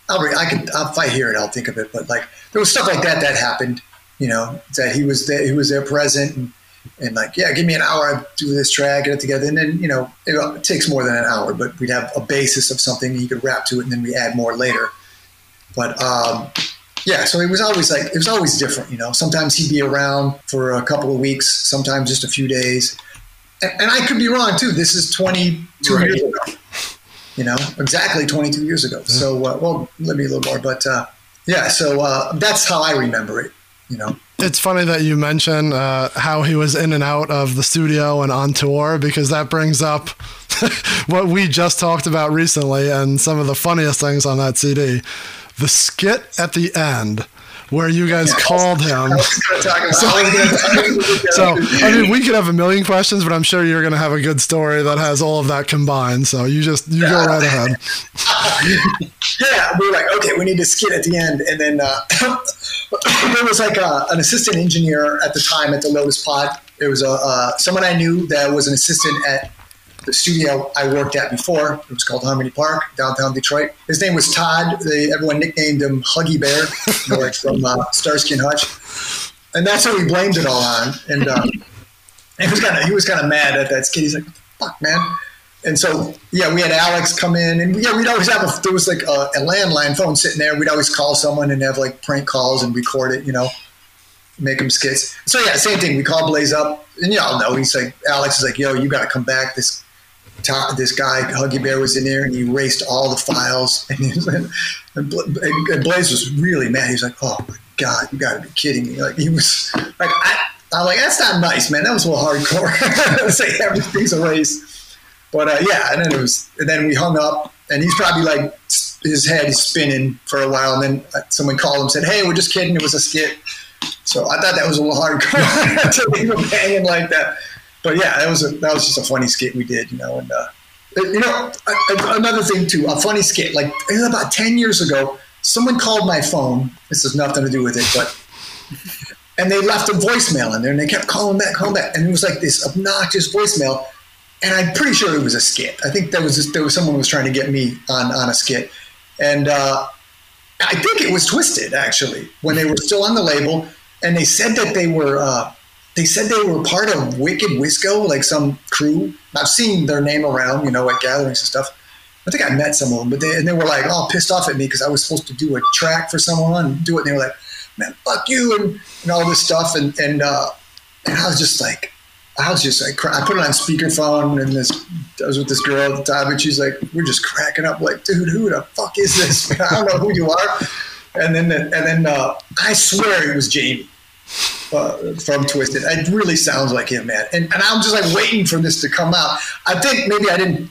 I'll re- I can I'll, if I hear it, I'll think of it. But like, there was stuff like that that happened. You know, that he was there, he was there present, and, and like, yeah, give me an hour, I do this track, get it together, and then you know, it, it takes more than an hour, but we'd have a basis of something he could rap to it, and then we add more later. But um, yeah, so it was always like it was always different, you know. Sometimes he'd be around for a couple of weeks, sometimes just a few days, and, and I could be wrong too. This is 22 Right. years ago, you know, exactly 22 years ago. So uh, well, maybe a little more, but uh, yeah. So uh, that's how I remember it, you know. It's funny that you mention uh, how he was in and out of the studio and on tour because that brings up what we just talked about recently and some of the funniest things on that CD. The skit at the end where you guys called him. I was gonna talk about- I was gonna- So, I mean, we could have a million questions, but I'm sure you're going to have a good story that has all of that combined. So you just, you go right ahead. yeah, we were like, okay, we need to skit at the end, and then uh, there was like a, an assistant engineer at the time at the Lotus Pod. There was a uh, someone I knew that was an assistant at the studio I worked at before. It was called Harmony Park, downtown Detroit. His name was Todd. They, everyone nicknamed him Huggy Bear, you know, like from uh, Starsky and Hutch, and that's who he blamed it all on. And um, he was kind of he was kind of mad at that skit. He's like, "Fuck, man." And so, yeah, we had Alex come in, and yeah, we'd always have a, there was like a, a landline phone sitting there. We'd always call someone and have like prank calls and record it, you know, make them skits. So yeah, same thing. We call Blaze up, and y'all know he's like, Alex is like, "Yo, you got to come back." This this guy Huggy Bear was in there, and he erased all the files, and, and, and Blaze was really mad. He was like, "Oh my god, you got to be kidding me!" Like he was like, I, I'm like, "That's not nice, man. That was a little hardcore." Say everything's erased. But uh, yeah, and then it was, and then we hung up, and he's probably like his head is spinning for a while, and then uh, someone called him and said, "Hey, we're just kidding. It was a skit." So I thought that was a little hard to leave him hanging like that. But yeah, that was a, that was just a funny skit we did, you know. And uh, you know, another thing too, a funny skit. Like about ten years ago, someone called my phone. This has nothing to do with it, but and they left a voicemail in there, and they kept calling back, calling back, and it was like this obnoxious voicemail. And I'm pretty sure it was a skit. I think there was just, there was someone was trying to get me on on a skit, and uh, I think it was Twiztid actually when they were still on the label, and they said that they were uh, they said they were part of Wicked Wisco, like some crew. I've seen their name around, you know, at gatherings and stuff. I think I met some of them, but they and they were like all pissed off at me because I was supposed to do a track for someone and do it, and they were like, "Man, fuck you," and, and all this stuff, and and uh, and I was just like, I was just like, I put it on speakerphone, and this I was with this girl at the time, and she's like, we're just cracking up, like, dude, who the fuck is this? I don't know who you are. And then and then uh, I swear it was Jamie uh, from Twiztid. It really sounds like him, man. And, and I'm just like waiting for this to come out. I think maybe I didn't.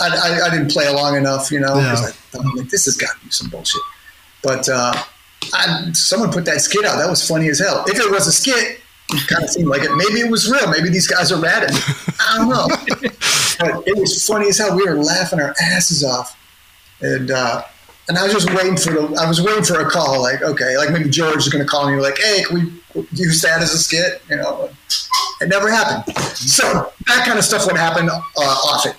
I, I, I didn't play along enough, you know, Yeah. I'm like, this has got to be some bullshit. But uh, I, someone put that skit out. That was funny as hell. If it was a skit, it kind of seemed like it. Maybe it was real. Maybe these guys are ratting. I don't know. but it was funny as hell. We were laughing our asses off, and uh, and I was just waiting for the. I was waiting for a call. Like, okay, like maybe George is going to call me. Like, hey, can we use that as a skit? You know, it never happened. So that kind of stuff would happen uh, often.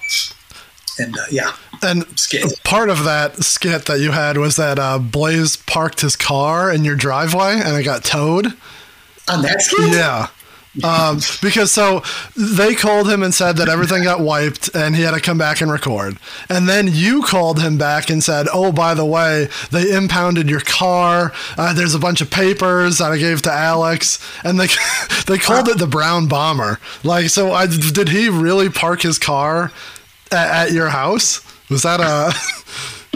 And uh, yeah, And skit. part of that skit that you had was that uh, Blaze parked his car in your driveway and it got towed. On that skit, Yeah. Um, because so they called him and said that everything got wiped and he had to come back and record. And then you called him back and said, "Oh, by the way, they impounded your car. Uh, there's a bunch of papers that I gave to Alex." And they they called it the Brown Bomber. Like, so I, did he really park his car at, at your house? Was that a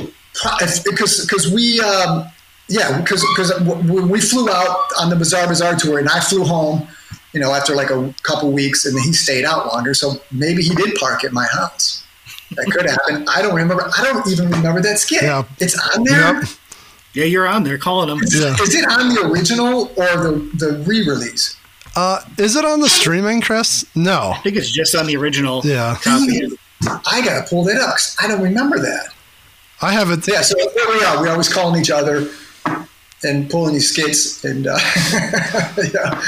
because because we um, yeah because because we flew out on the Bazaar Bazaar tour and I flew home, you know, after like a couple weeks, and he stayed out longer, so maybe he did park at my house. That could happen. I don't remember. I don't even remember that skit. Yeah. It's on there. Yep. Yeah, you're on there calling them. Yeah. Is it on the original or the the re-release? Uh, is it on the streaming, Chris? No. I think it's just on the original Yeah. copy. I gotta pull that up 'cause I don't remember that. I have it. Yeah, so there we are. We're always calling each other and pulling these skits, and uh, yeah.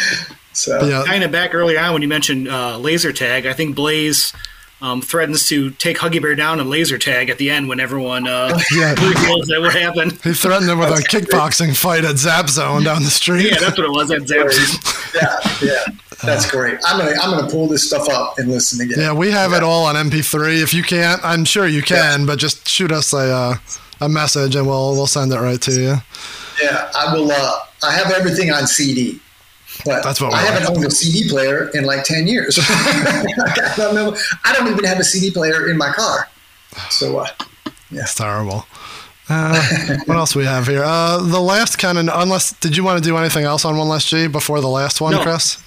So Yeah. Kind of back early on when you mentioned uh, laser tag, I think Blaze um, threatens to take Huggy Bear down and laser tag at the end when everyone uh, Yeah. that what happened. He threatened him with a kickboxing fight at Zap Zone down the street. Yeah, that's what it was. That Zaps. yeah, yeah, that's great. I'm gonna I'm gonna pull this stuff up and listen again. Yeah, we have it all on MP3. If you can't, I'm sure you can, but just shoot us a uh, a message and we'll we'll send it right to you. Yeah, I will. Uh, I have everything on CD, but That's what we I haven't owned a CD player in like ten years. I, don't know, I don't even have a CD player in my car. So uh, It's terrible. Uh, what else we have here? Uh, the last kind of unless did you want to do anything else on One Last G before the last one, No. Chris?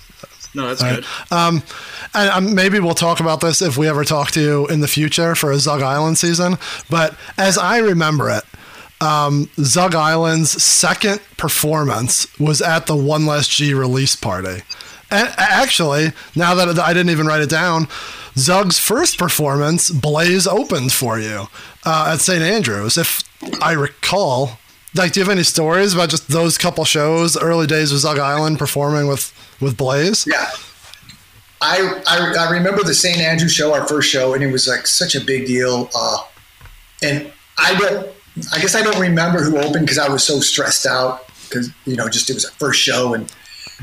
No, that's All good. right. Um, and um, maybe we'll talk about this if we ever talk to you in the future for a Zug Island season. But as I remember it, um, Zug Island's second performance was at the One Last G release party. And actually, now that I didn't even write it down, Zug's first performance, Blaze opened for you uh, at St. Andrews, if I recall. Like, do you have any stories about just those couple shows, early days of Zug Island performing with, with Blaze? yeah, I, I I remember the St. Andrew show, our first show, and it was like such a big deal. Uh, and I don't. I guess I don't remember who opened because I was so stressed out because you know just it was our first show and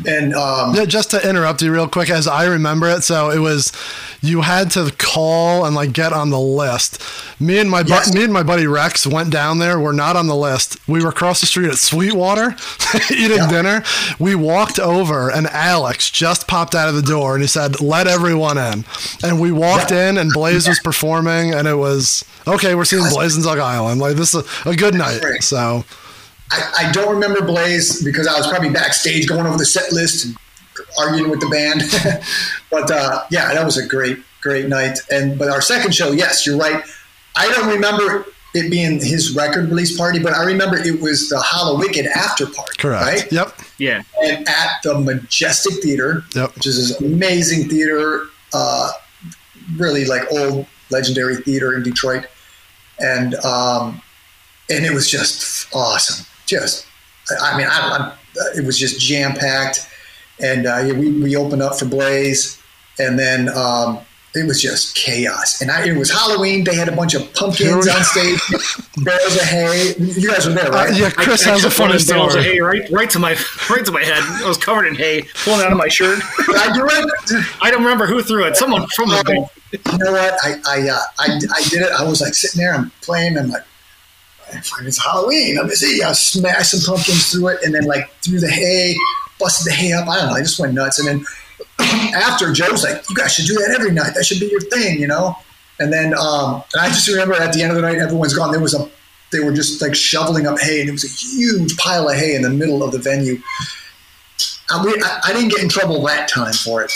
and um, Yeah, just to interrupt you real quick, as I remember it, so it was you had to call and like get on the list. Me and my bu- Yes. me and my buddy Rex went down there. We're not on the list. We were across the street at Sweetwater eating Yeah. dinner. We walked over, and Alex just popped out of the door, and he said, "Let everyone in." And we walked in, and Blaze was performing, and it was okay. We're seeing Blaze in Zug Island. Like this is a, a good night. So I, I don't remember Blaze because I was probably backstage going over the set list and arguing with the band. but uh, yeah, that was a great, great night. And but our second show, yes, you're right. I don't remember it being his record release party, but I remember it was the Hallowicked after party. Correct. Right? Yep. Yeah. And at the Majestic Theater, Yep. which is this amazing theater, uh, really like old legendary theater in Detroit, and um, and it was just awesome. Just, I mean, I, I'm, it was just jam packed, and uh, we we opened up for Blaze, and then. Um, it was just chaos, and I, it was Halloween. They had a bunch of pumpkins on stage, bales of hay. You guys were there, Uh, right? yeah, Chris I has a funny of the bales of hay right, right to my, right to my head. I was covered in hay, pulling out of my shirt. I do it? I don't remember who threw it. Someone from the band. you know what? I I, uh, I I did it. I was like sitting there, I'm playing. I'm like, it's Halloween. I'm see. I smashed some pumpkins through it, and then like threw the hay, busted the hay up. I don't know. I just went nuts. And then after Joe's like, you guys should do that every night. That should be your thing, you know. And then um, and I just remember at the end of the night, everyone's gone. There was a they were just like shoveling up hay, and it was a huge pile of hay in the middle of the venue. I, I, I didn't get in trouble that time for it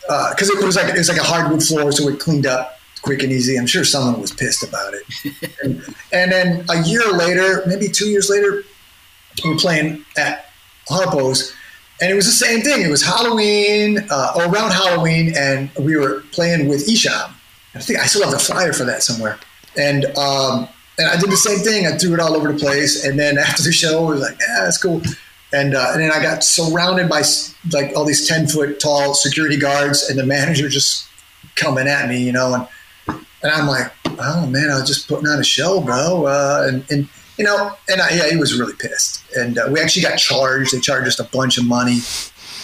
because it was like it was like a hardwood floor, so it cleaned up quick and easy. I'm sure someone was pissed about it. and, and then a year later, maybe two years later, we were playing at Harpo's, and it was the same thing. It was Halloween uh, or around Halloween, and we were playing with Esham. I think I still have the flyer for that somewhere. And um, and I did the same thing. I threw it all over the place, and then after the show, I was like, "Yeah, that's cool." And, uh, and then I got surrounded by like all these ten foot tall security guards, and the manager just coming at me, you know, and and I'm like, oh man, I was just putting on a show, bro, uh, and and you know, and I, yeah, he was really pissed, and uh, we actually got charged. They charged us a bunch of money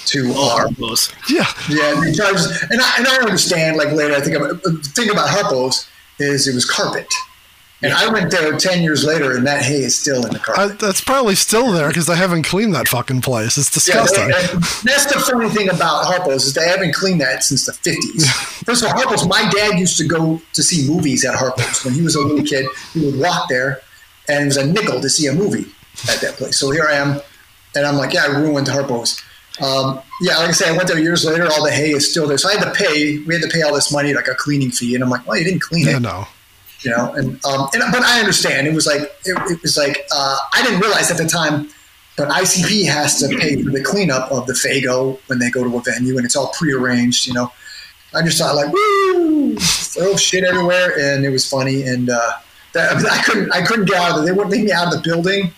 to Oh, our those. Yeah. yeah, they charged, us- and I and I understand. Like later, I think about, the thing about Harpo's is it was carpet, and I went there ten years later, and that hay is still in the carpet. that's probably still there because they haven't cleaned that fucking place. It's Yeah, disgusting. and that's the funny thing about Harpo's is they haven't cleaned that since the fifties. First of all, Harpo's. My dad used to go to see movies at Harpo's when he was a little kid. He would walk there, and it was a nickel to see a movie at that place. So here I am, and I'm like, yeah, I ruined Harpo's. Um, yeah, like I said, I went there years later. All the hay is still there, so I had to pay. We had to pay all this money, like a cleaning fee, and I'm like, well, you didn't clean yeah, it no. You know and um and, but i understand. It was like it, it was like uh, i didn't realize at the time but icp has to pay for the cleanup of the Faygo when they go to a venue and it's all prearranged you know. I just thought like woo! Throw shit everywhere and it was funny and uh that, I, mean, I couldn't i couldn't get out of they wouldn't leave me out of the building.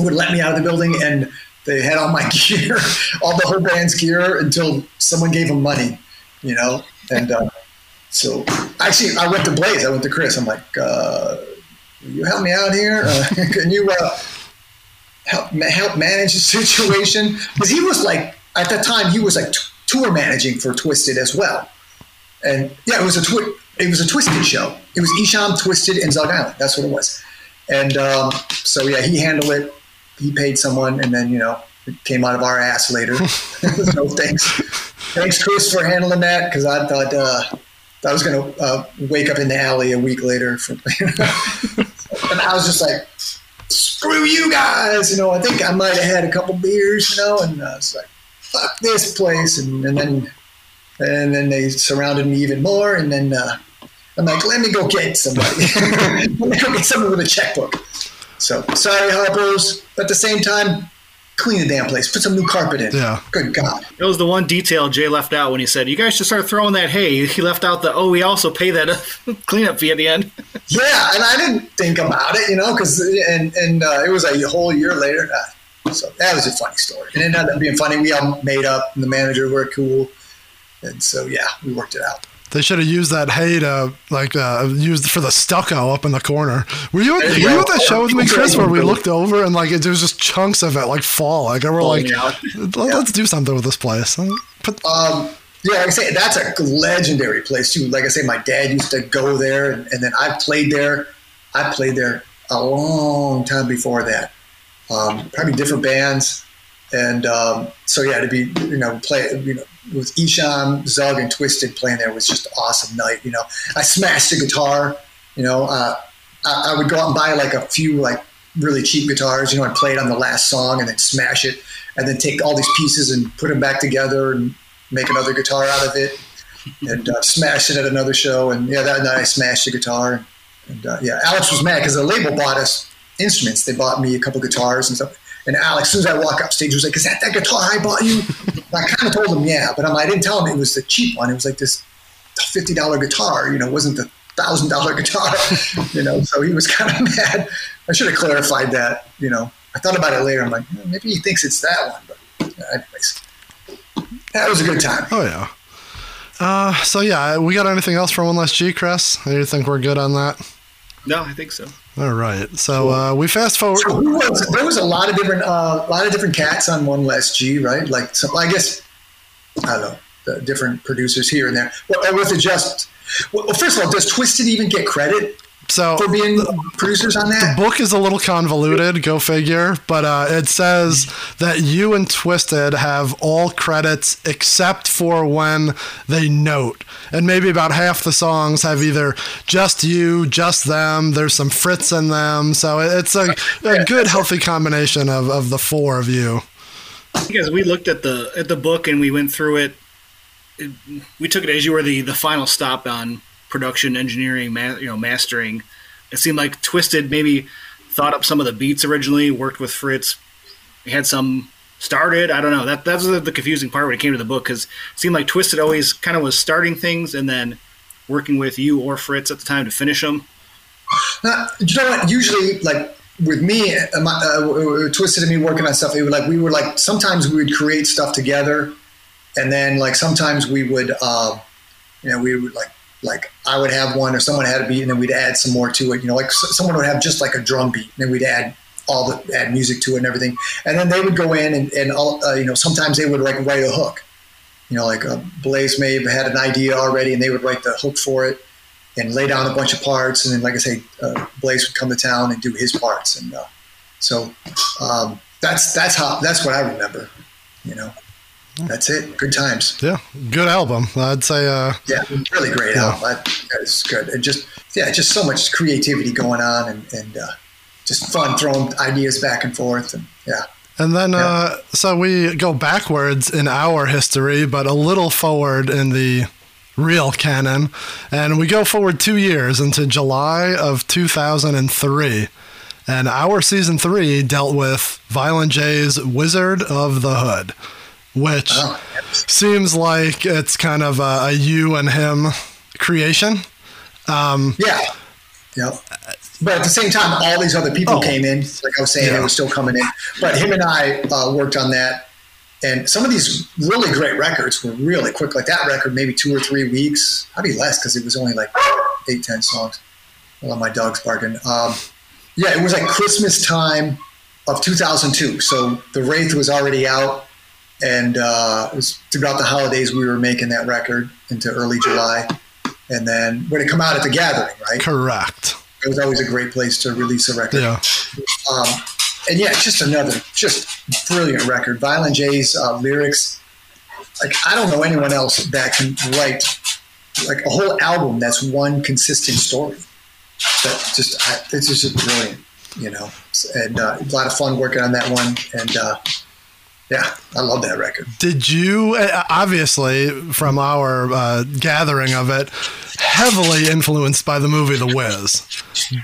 Would let me out of the building and they had all my gear all the whole band's gear until someone gave them money you know and uh so actually, I went to Blaze. I went to Chris. I'm like, uh, will you help me out here? Uh, can you uh, help ma- help manage the situation? Because he was like, at the time, he was like t- tour managing for Twiztid as well. And yeah, it was a twi- it was a Twiztid show. It was Esham, Twiztid, and Zug Island. That's what it was. And um, so yeah, he handled it. He paid someone, and then you know it came out of our ass later. so thanks, thanks Chris for handling that because I thought. Uh, I was going to uh, wake up in the alley a week later. For, and I was just like, screw you guys. You know, I think I might have had a couple beers, you know, and I was like, fuck this place. And, and then and then they surrounded me even more. And then uh, I'm like, let me go get somebody. let me go get someone with a checkbook. So sorry, Harpo's. But at the same time, clean the damn place. Put some new carpet in. Yeah. Good God. It was the one detail Jay left out when he said, "You guys should start throwing that hay." He left out the, "Oh, we also pay that cleanup fee at the end." Yeah, and I didn't think about it, you know, because and and uh, it was a whole year later. Uh, so that was a funny story, and it ended up being funny. We all made up, and the manager were cool, and so yeah, we worked it out. They should have used that hay to like uh, used for the stucco up in the corner. Were you at, were you at that show with me, Chris, where we looked over and like it, there was just chunks of it like fall? Like and we're like. "Let- let's do something with this place. Put, Um, yeah, like I say, that's a legendary place too. Like I say, my dad used to go there, and, and then I played there. I played there a long time before that. Um, probably different bands, and um, so yeah, to be you know play you know with Esham, Zug, and Twiztid playing there was just an awesome night. You know, I smashed the guitar. You know, uh, I, I would go out and buy like a few like really cheap guitars. You know, and play it on the last song, and then smash it, and then take all these pieces and put them back together and make another guitar out of it, and uh, smash it at another show. And yeah, that night I smashed the guitar. And uh, yeah, Alex was mad because the label bought us instruments. They bought me a couple guitars and stuff. And Alex, as soon as I walk up stage, was like, "Is that that guitar I bought you?" I kind of told him, "Yeah," but I'm, I didn't tell him it was the cheap one. It was like this fifty dollar guitar. You know, wasn't the thousand dollar guitar. you know, so he was kind of mad. I should have clarified that. You know, I thought about it later. I'm like, "Hmm, maybe he thinks it's that one. But anyways, that was a good time. Oh yeah. Uh, so yeah, we got anything else for one last G, Chris? Do You think we're good on that? No, I think so. All right. So uh, we fast forward. So who was, there was a lot of different, uh, a lot of different cats on One Last G, right? Like, some, I guess, I don't know, the different producers here and there. Well, or was it just? Well, first of all, does Twiztid even get credit So for being producers on that, the book is a little convoluted, go figure, but uh, it says that you and Twiztid have all credits except for when they note. And maybe about half the songs have either just you, just them, there's some Fritz in them. So it's a, a good, healthy combination of, of the four of you. Because we looked at the at the book and we went through it, it we took it as you were the the final stop on production, engineering, ma- you know, mastering. It seemed like Twiztid maybe thought up some of the beats originally, worked with Fritz, had some started. I don't know. That that's the, the confusing part when it came to the book because it seemed like Twiztid always kind of was starting things and then working with you or Fritz at the time to finish them. Now, you know what? Usually, like with me, uh, uh, Twiztid and me working on stuff, it would like we were like sometimes we would create stuff together, and then like sometimes we would, uh, you know, we would like like I would have one or someone had a beat, and then we'd add some more to it. You know, like someone would have just like a drum beat, and then we'd add all the add music to it and everything, and then they would go in and and all, uh, you know sometimes they would like write a hook. You know, like uh, Blaze may have had an idea already, and they would write the hook for it and lay down a bunch of parts. And then, like I say, uh, Blaze would come to town and do his parts. And uh, so um, that's that's how that's what I remember. You know, that's it. Good times. Yeah, good album. I'd say uh, Yeah, really great Yeah. album. I, that is good. And just yeah, just so much creativity going on and and uh, just fun throwing ideas back and forth. And yeah, And then, uh, so we go backwards in our history, but a little forward in the real canon. And we go forward two years into July of 2003. And our season three dealt with Violent J's Wizard of the Hood, which Oh, seems like it's kind of a, a you and him creation. yeah, yeah. But at the same time, all these other people Oh. came in. Like I was saying, Yeah. they were still coming in. But him and I uh, worked on that. And some of these really great records were really quick. Like that record, maybe two or three weeks. Probably less because it was only like eight, ten songs. Well, my dog's barking. Um, yeah, it was like Christmas time of 2002. So the Wraith was already out. And uh, it was throughout the holidays we were making that record into early July. And then when it come out at the Gathering, right? Correct. It was always a great place to release a record. Yeah. Um, and yeah, just another just brilliant record. Violent J's uh, lyrics, like I don't know anyone else that can write like a whole album that's one consistent story. That just I, it's just brilliant, you know. And uh, a lot of fun working on that one. And uh, yeah, I love that record. Did you, uh, obviously, from our uh, gathering of it, heavily influenced by the movie The Wiz?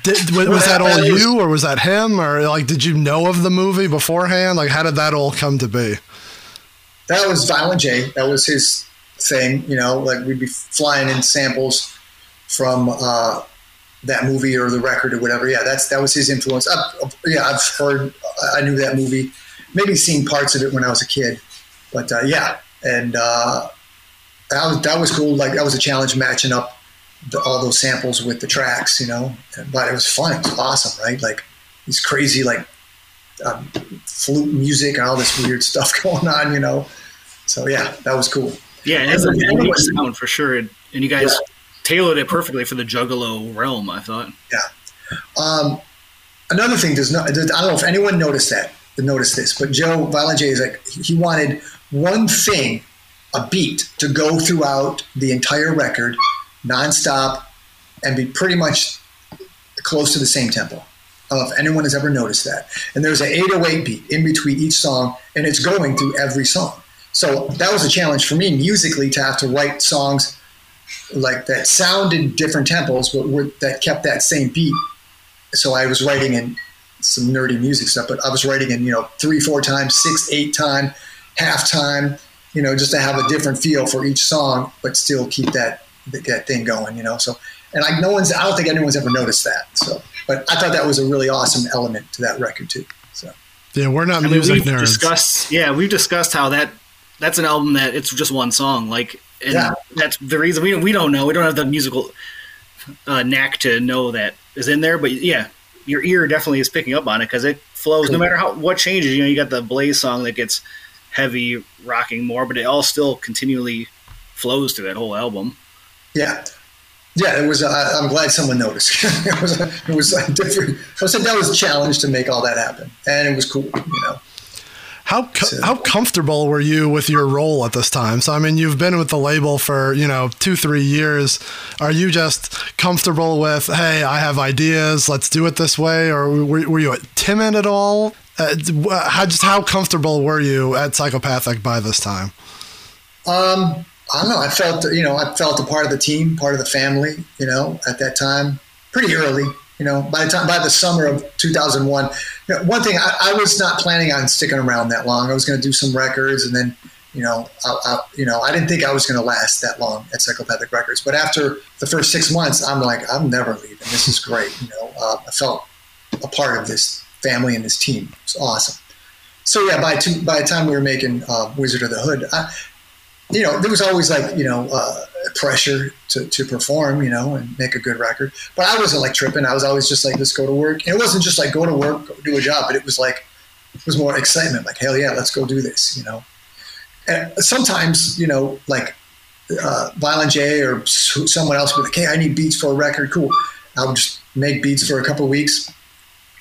Did, was, was that all you, or was that him, or like, did you know of the movie beforehand? Like, how did that all come to be? that was Violent J. That was his thing. You know, like we'd be flying in samples from uh, that movie or the record or whatever. Yeah, that's that was his influence. I've, yeah, I've heard. I knew that movie. Maybe seen parts of it when I was a kid, but uh, yeah, and uh, that was that was cool. Like that was a challenge matching up the, all those samples with the tracks. You know, but it was fun. It was awesome, right? Like these crazy like um, flute music and all this weird stuff going on. You know, so yeah, that was cool. Yeah, it has a unique sound for sure, and and you guys tailored it perfectly for the Juggalo realm. I thought. Yeah. Um, another thing does not. I don't know if anyone noticed that. Noticed this, but Joe Violent J is like he wanted one thing, a beat, to go throughout the entire record, nonstop, and be pretty much close to the same tempo. Know if anyone has ever noticed that. And there's an 808 beat in between each song, and it's going through every song. So that was a challenge for me musically to have to write songs like that sounded different tempos, but were, that kept that same beat. So I was writing in some nerdy music stuff, but I was writing in you know three, four times, six, eight time, half time, you know, just to have a different feel for each song, but still keep that that thing going, you know. So and like no one's, I don't think anyone's ever noticed that. So, but I thought that was a really awesome element to that record too. So Yeah, we're not I mean, music we've nerds. discussed. Yeah, we've discussed how that that's an album that it's just one song. Like, and Yeah. that's the reason we we don't know. We don't have the musical uh, knack to know that is in there. But yeah, your ear definitely is picking up on it because it flows. No matter how what changes, you know, you got the Blaze song that gets heavy, rocking more, but it all still continually flows through that whole album. yeah, yeah, it was. Uh, I'm glad someone noticed. it was. A, it was a different. I said that was a challenge to make all that happen, and it was cool. You know. How co- So- how comfortable were you with your role at this time? So I mean, you've been with the label for you know two three years. Are you just comfortable with hey, I have ideas, let's do it this way, or were, were you timid at all? Uh, how just how comfortable were you at Psychopathic by this time? Um, I don't know. I felt, you know, I felt a part of the team, part of the family, you know, at that time, pretty early. You know, by the time, by the summer of 2001, you know, one thing I, I was not planning on sticking around that long. I was going to do some records, and then, you know, I, I, you know, I didn't think I was going to last that long at Psychopathic Records. But after the first six months, I'm like, I'm never leaving. This is great. You know, uh, I felt a part of this family and this team. It's awesome. So yeah, by two, by the time we were making uh, Wizard of the Hood, I, you know, there was always like, you know, uh, pressure to, to perform, you know, and make a good record. But I wasn't like tripping. I was always just like, let's go to work. And it wasn't just like go to work, go do a job, but it was like, it was more excitement. Like, hell yeah, let's go do this, you know. And sometimes, you know, like uh, Violent J or someone else would be like, hey, I need beats for a record. Cool. I would just make beats for a couple weeks.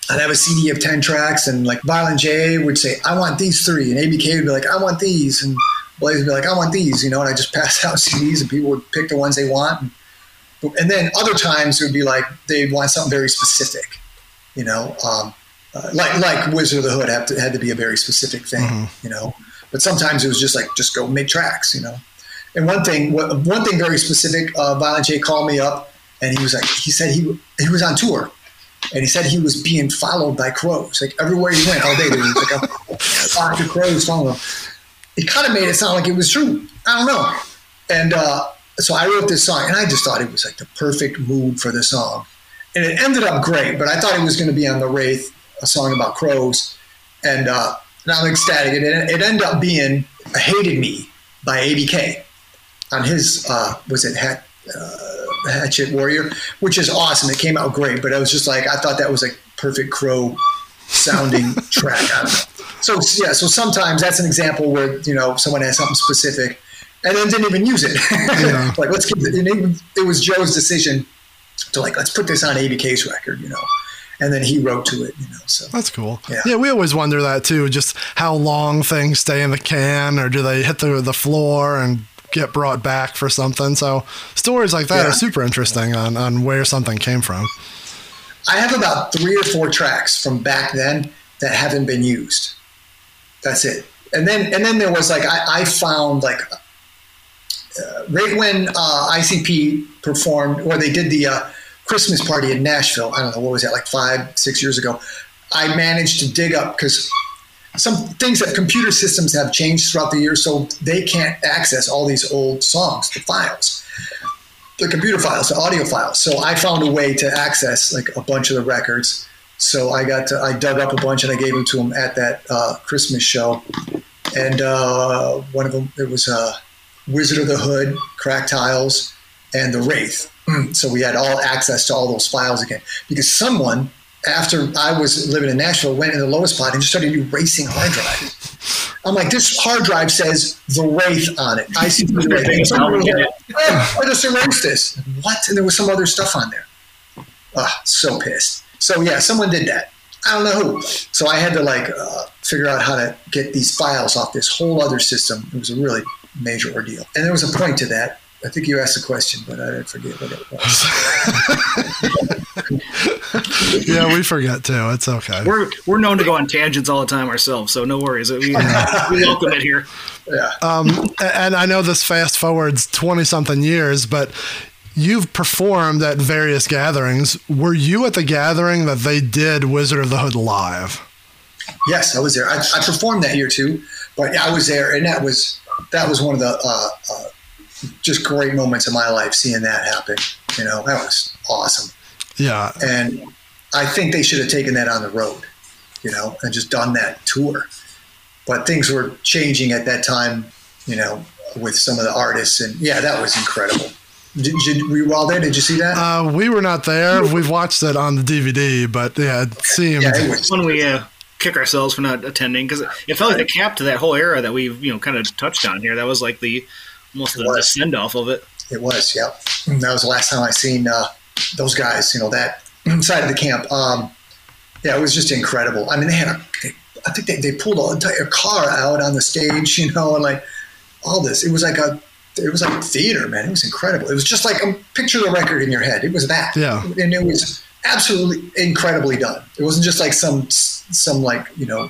I'd have a CD of 10 tracks, and like Violent J would say, I want these three. And ABK would be like, I want these. And Blaze would be like, I want these, you know, and I just pass out CDs and people would pick the ones they want. And, and then other times it would be like they'd want something very specific, you know, um, uh, like like Wizard of the Hood had to, had to be a very specific thing, you know. But sometimes it was just like just go make tracks, you know. And one thing, one one thing very specific, uh, Violent J called me up and he was like, he said he he was on tour and he said he was being followed by crows. Like everywhere he went all day, there was like a flock of crows following him. It kind of made it sound like it was true. I don't know. And uh, so I wrote this song, and I just thought it was like the perfect mood for the song. And it ended up great, but I thought it was going to be on the Wraith, a song about crows. And, uh, and I'm ecstatic. It, it ended up being "Hated Me" by ABK on his uh, was it Hat, uh, Hatchet Warrior, which is awesome. It came out great, but I was just like I thought that was like perfect crow sounding track. I don't know. So yeah, so sometimes that's an example where you know someone has something specific and then didn't even use it. Yeah. like let's give it, and it. It was Joe's decision to like let's put this on ABK's record, you know, and then he wrote to it, you know. So That's cool. Yeah. Yeah. we always wonder that too. Just how long things stay in the can, or do they hit the the floor and get brought back for something? So stories like that Yeah. are super interesting on on where something came from. I have about three or four tracks from back then that haven't been used. That's it. And then and then there was like I, I found like uh, right when uh, ICP performed or they did the uh, Christmas party in Nashville. I don't know what was that like five six years ago. I managed to dig up because some things that computer systems have changed throughout the years, so they can't access all these old songs, the files the computer files, the audio files. So I found a way to access like a bunch of the records. So I got to, I dug up a bunch and I gave them to him at that uh, Christmas show. And uh, one of them it was uh, Wizard of the Hood, Crack Tiles, and the Wraith. so we had all access to all those files again because someone after I was living in Nashville went in the lowest spot and just started erasing hard drives. I'm like, this hard drive says the Wraith on it. I see the Wraith. Someone was like, oh, I just erased this. What? And there was some other stuff on there. Ah, so pissed. So yeah, someone did that. I don't know who. So I had to like uh, figure out how to get these files off this whole other system. It was a really major ordeal. And there was a point to that. I think you asked a question, but I didn't forget what it was. yeah, we forget too. It's okay. We're we're known to go on tangents all the time ourselves, so no worries. We, we welcome it here. Yeah. A- And I know this fast forwards 20 something years, but you've performed at various gatherings. Were you at the gathering that they did Wizard of the Hood live? Yes, I was there. I, I performed that year too, but I was there, and that was that was one of the uh, uh, just great moments of my life. Seeing that happen, you know, that was awesome. Yeah. And I think they should have taken that on the road, you know, and just done that tour. But things were changing at that time, you know, with some of the artists, and yeah, that was incredible. Did, did were you all there? Did you see that? Uh, we were not there. We've watched it on the DVD, but yeah, it seemed. yeah, it was. When we uh, kick ourselves for not attending, because it felt like the cap to that whole era that we've you know kind of touched on here. That was like the almost the, the send off of it. It was, yeah. That was the last time I seen uh, those guys. You know that side of the camp. Um, yeah, it was just incredible. I mean, they had a. They, I think they, they pulled an entire car out on the stage. You know, and like all this. It was like a. It was like theater, man. It was incredible. It was just like a picture of the record in your head. It was that. Yeah. And it was absolutely incredibly done. It wasn't just like some some like you know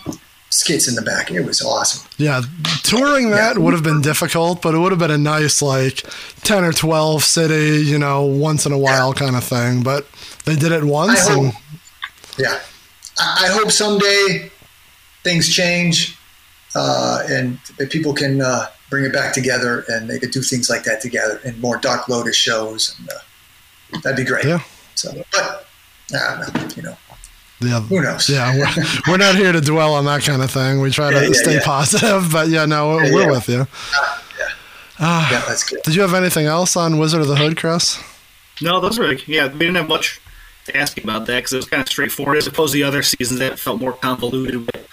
skits in the back. It was awesome. Yeah, touring that would have been difficult, but it would have been a nice like ten or twelve city, you know, once in a while kind of thing. But they did it once, I and hope, yeah, I, I hope someday things change uh, and people can uh, bring it back together and they could do things like that together and more Dark Lotus shows. And, uh, that'd be great. Yeah. So, but I don't know, you know, yeah, who knows? yeah, we're, we're not here to dwell on that kind of thing. We try to Yeah, yeah, stay yeah. positive, but yeah, no, Yeah, we're yeah. with you. yeah, that's good. Did you have anything else on Wizard of the Hood, Chris? No, those were yeah. We didn't have much to ask you about that because it was kind of straightforward. As opposed to the other seasons that felt more convoluted with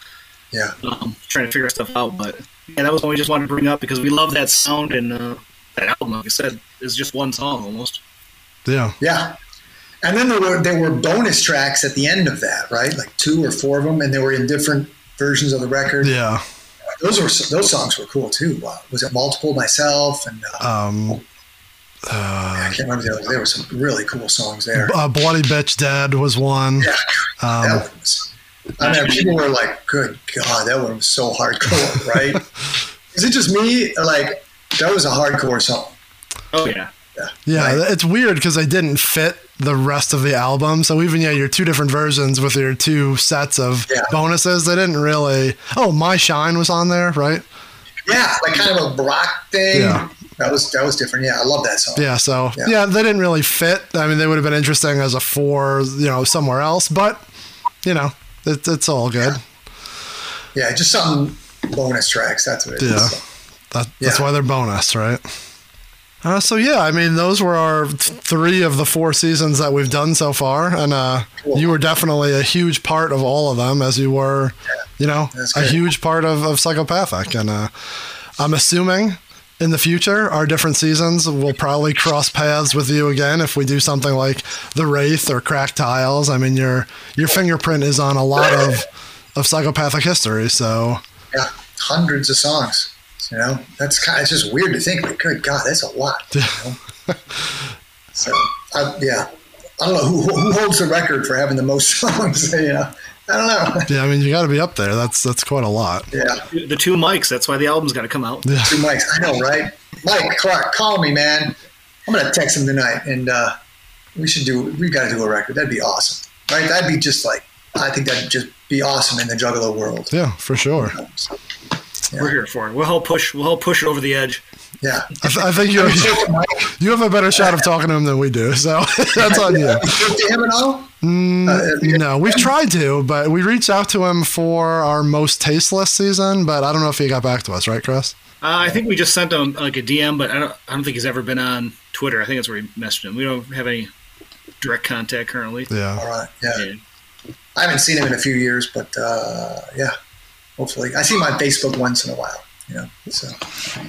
Yeah. um, trying to figure stuff out. But yeah, that was one we just wanted to bring up because we love that sound and uh, that album. Like I said, is just one song almost. Yeah, Yeah. And then there were there were bonus tracks at the end of that, right? Like two or four of them, and they were in different versions of the record. yeah. Those were those songs were cool too. Uh, was it multiple myself and uh, Um, I can't remember the others. There were some really cool songs there. uh, Bloody Bitch Dead was one. Yeah, Um, that one was. I mean, people were like, "Good God, that one was so hardcore!" Right? Is it just me? Like that was a hardcore song. Oh yeah, Yeah, Right. it's weird because I didn't fit the rest of the album. So even yeah, your two different versions with your two sets of Yeah. bonuses, they didn't really. Oh, My Shine was on there, right? Yeah, like kind of a rock thing. Yeah. That was that was different. Yeah, I love that song. Yeah. So Yeah. yeah. they didn't really fit. I mean, they would have been interesting as a four, you know, somewhere else. But you know, it, it's all good. Yeah, just some bonus tracks. That's what it is. Yeah. That, that's why they're bonus, right? Uh, so yeah, I mean, those were our th- three of the four seasons that we've done so far, and uh, Cool. you were definitely a huge part of all of them, as you were, you know, a huge part of, of psychopathic. And uh, I'm assuming in the future, our different seasons will probably cross paths with you again if we do something like the Wraith or Crack Tiles. I mean, your your fingerprint is on a lot of of psychopathic history, so Yeah, hundreds of songs. You know, that's kind. It's just weird to think. Like, good God, that's a lot. You know? so, I, yeah, I don't know who, who holds the record for having the most songs. You know, I don't know. yeah, I mean, you got to be up there. That's that's quite a lot. Yeah, the two mics. That's why the album's got to come out. Yeah. two mics. I know, right? Mike Clark, call me, man. I'm gonna text him tonight, and uh, we should do. We got to do a record. That'd be awesome, right? That'd be just like. I think that'd just be awesome in the Juggalo world. Yeah, for sure. So, We're here for it. We'll help push. We'll help push it over the edge. yeah. I, th- I think you you have a better shot of talking to him than we do, so that's on you. You to him at all? Mm, Uh, no, we've tried to, but we reached out to him for our most tasteless season, but I don't know if he got back to us, right, Chris? Uh, I think we just sent him like a DM, but I don't. I don't think he's ever been on Twitter. I think that's where we messaged him. We don't have any direct contact currently. Yeah. All right. Yeah. Yeah. I haven't seen him in a few years, but uh, yeah, hopefully. I see him on Facebook once in a while. You know, so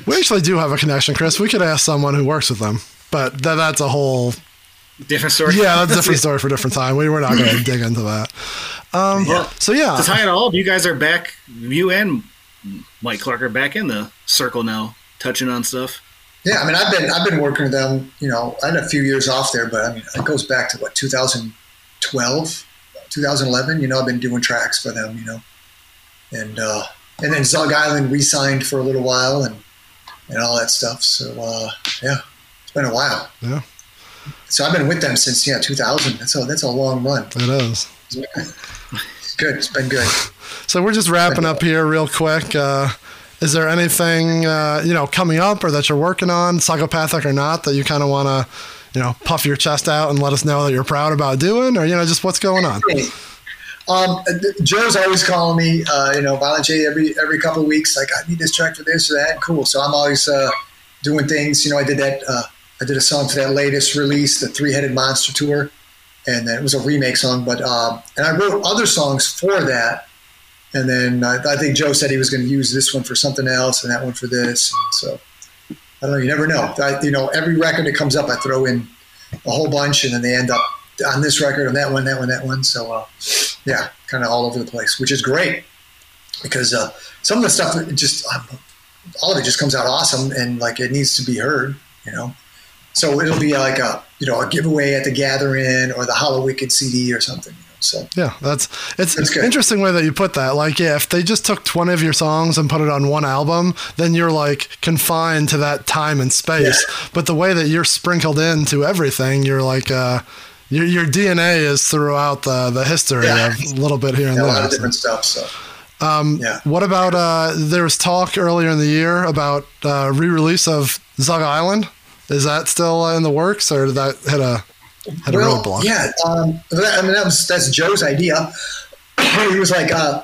We actually do have a connection, Chris. We could ask someone who works with them, but th- that's a whole Different story. yeah, that's a different story for a different time. We were not going to dig into that. Um, Well, so yeah, to tie it all, up, you guys are back. You and Mike Clark are back in the circle now, touching on stuff. yeah. I mean, I've been I've been working with them. You know, I had a few years off there, but I mean, it goes back to what 2012, 2011. You know, I've been doing tracks for them. You know, and uh, and then Zug Island re-signed for a little while and and all that stuff. So uh, yeah, it's been a while. Yeah. So I've been with them since yeah 2000. That's a that's a long run. It is. It's good. It's been good. So we're just wrapping up here real quick. Uh, is there anything uh, you know coming up or that you're working on, psychopathic or not, that you kind of want to you know puff your chest out and let us know that you're proud about doing, or you know just what's going on? Um, Joe's always calling me, uh, you know, J every every couple of weeks. Like, I need this track for this or that. Cool. So I'm always uh, doing things. You know, I did that. Uh, I did a song for that latest release, the Three Headed Monster tour, and then it was a remake song. But um, and I wrote other songs for that. And then I, I think Joe said he was going to use this one for something else and that one for this. So I don't know. You never know. I, you know, every record that comes up, I throw in a whole bunch, and then they end up on this record, on that one, that one, that one. So, uh, yeah, kind of all over the place, which is great because uh, some of the stuff just um, all of it just comes out awesome and like it needs to be heard, you know. So it'll be like a you know a giveaway at the Gathering or the Hallowicked CD or something. You know? So Yeah, that's it's That's good. interesting way that you put that. Like, yeah, if they just took twenty of your songs and put it on one album, then you're like confined to that time and space. But the way that you're sprinkled into everything, you're like, uh, your your DNA is throughout the the history Yeah. of a little bit here and yeah, a there. lot of different stuff. So Um, yeah. What about uh, there was talk earlier in the year about uh, re-release of Zug Island? Is that still in the works, or did that hit a hit a roadblock? yeah. Um, that, I mean, that was that's Joe's idea. he was like, uh,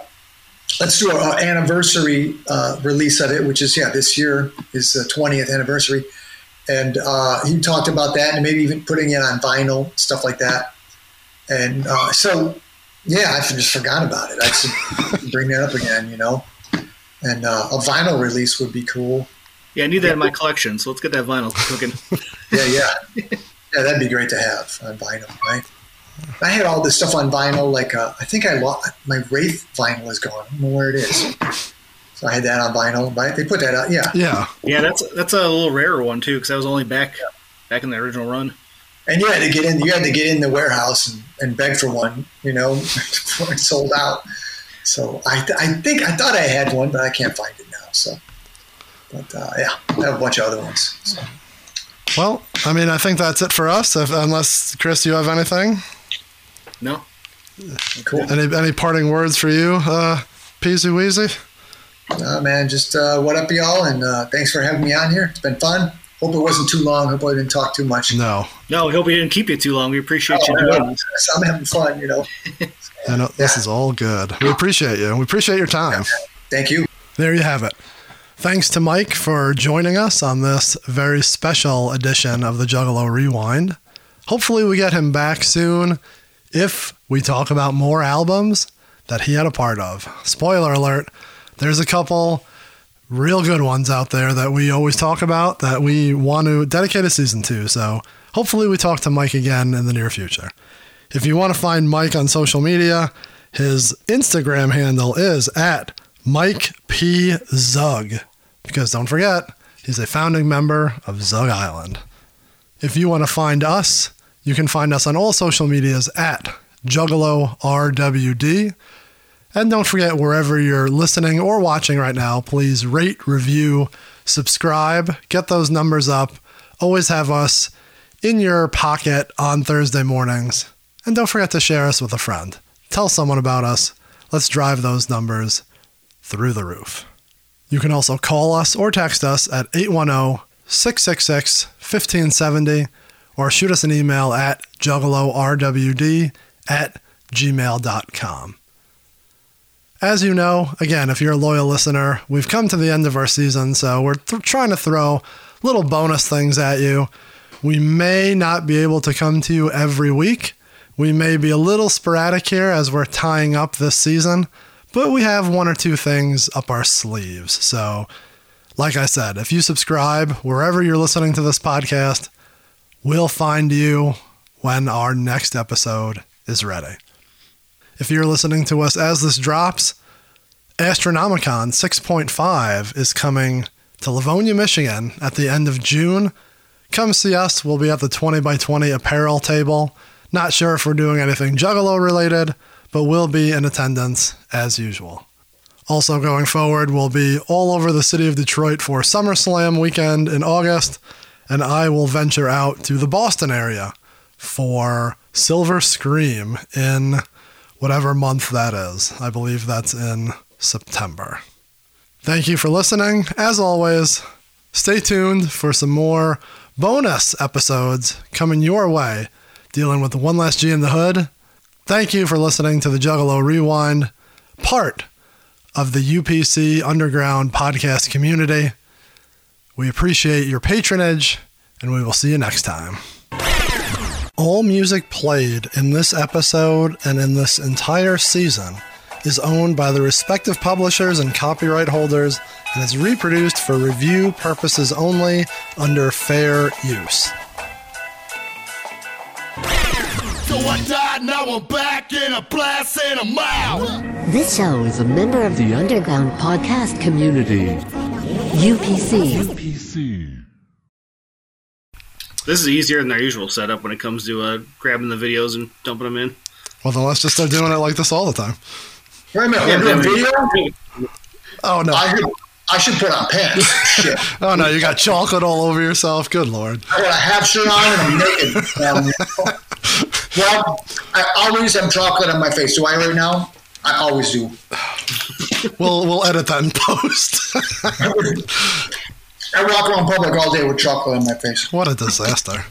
"Let's do an anniversary uh, release of it," which is yeah, this year is the twentieth anniversary, and uh, he talked about that and maybe even putting it on vinyl, stuff like that. And uh, so, yeah, I just forgot about it. I should bring that up again, you know. And uh, a vinyl release would be cool. Yeah, I need that in my collection, so let's get that vinyl cooking. Yeah, yeah, yeah. That'd be great to have on vinyl, right? I had all this stuff on vinyl. Like, uh, I think I lost my Wraith vinyl is gone. I don't know where it is. So I had that on vinyl. Right? They put that out. Yeah, Yeah, yeah, that's that's a little rarer one too, because I was only back back in the original run. and you had to get in. You had to get in the warehouse and, and beg for one. You know, before it sold out. So I, I think I thought I had one, but I can't find it now. So, but uh, yeah, I have a bunch of other ones. So. Well, I mean, I think that's it for us. If, unless Chris, you have anything? No, Cool. Any any parting words for you, uh, Peasy Weezy? Uh, man, just uh, what up, y'all, and uh, thanks for having me on here. It's been fun. Hope it wasn't too long. Hope I didn't talk too much. No, no, hope we didn't keep you too long. We appreciate you Oh, doing this. I'm having fun, you know. I know this is all good. We appreciate you. We appreciate your time. Thank you. There you have it. Thanks to Mike for joining us on this very special edition of the Juggalo Rewind. Hopefully, we get him back soon if we talk about more albums that he had a part of. Spoiler alert, there's a couple real good ones out there that we always talk about that we want to dedicate a season to. So, hopefully, we talk to Mike again in the near future. If you want to find Mike on social media, his Instagram handle is at Mike P. Zug. Because don't forget, he's a founding member of Zug Island. If you want to find us, you can find us on all social medias at Juggalo RWD. And don't forget, wherever you're listening or watching right now, please rate, review, subscribe, get those numbers up. Always have us in your pocket on Thursday mornings. And don't forget to share us with a friend. Tell someone about us. Let's drive those numbers through the roof. You can also call us or text us at 810 666 1570 or shoot us an email at juggalorwd at gmail.com. As you know, again, if you're a loyal listener, we've come to the end of our season, so we're th- trying to throw little bonus things at you. We may not be able to come to you every week. We may be a little sporadic here as we're tying up this season, but we have one or two things up our sleeves. So, like I said, if you subscribe wherever you're listening to this podcast, we'll find you when our next episode is ready. If you're listening to us as this drops, Astronomicon 6.5 is coming to Livonia, Michigan at the end of June. Come see us. We'll be at the 20 by 20 apparel table Not sure if we're doing anything Juggalo related, but we'll be in attendance as usual. Also, going forward, we'll be all over the city of Detroit for SummerSlam weekend in August, and I will venture out to the Boston area for Silver Scream in whatever month that is. I believe that's in September. Thank you for listening. As always, stay tuned for some more bonus episodes coming your way dealing with the One Last G in the Hood. Thank you for listening to the Juggalo Rewind, part of the UPC Underground podcast community. We appreciate your patronage, and we will see you next time. All music played in this episode and in this entire season is owned by the respective publishers and copyright holders and is reproduced for review purposes only under fair use. So I died, now I'm back in a blast and a mile. This show is a member of the Underground Podcast Community. UPC. This is easier than our usual setup when it comes to uh, grabbing the videos and dumping them in. Well, then let's just start doing it like this all the time. Wait a minute, Yeah, we're doing video? Oh, no. I should, I should put on pants. Shit. Oh, no. You got chocolate all over yourself. Good Lord. I got a half shirt on and I'm naked. Um, well, I always have chocolate on my face. Do I right now? I always do. We'll, we'll edit that in post. I walk around public all day with chocolate on my face. what a disaster.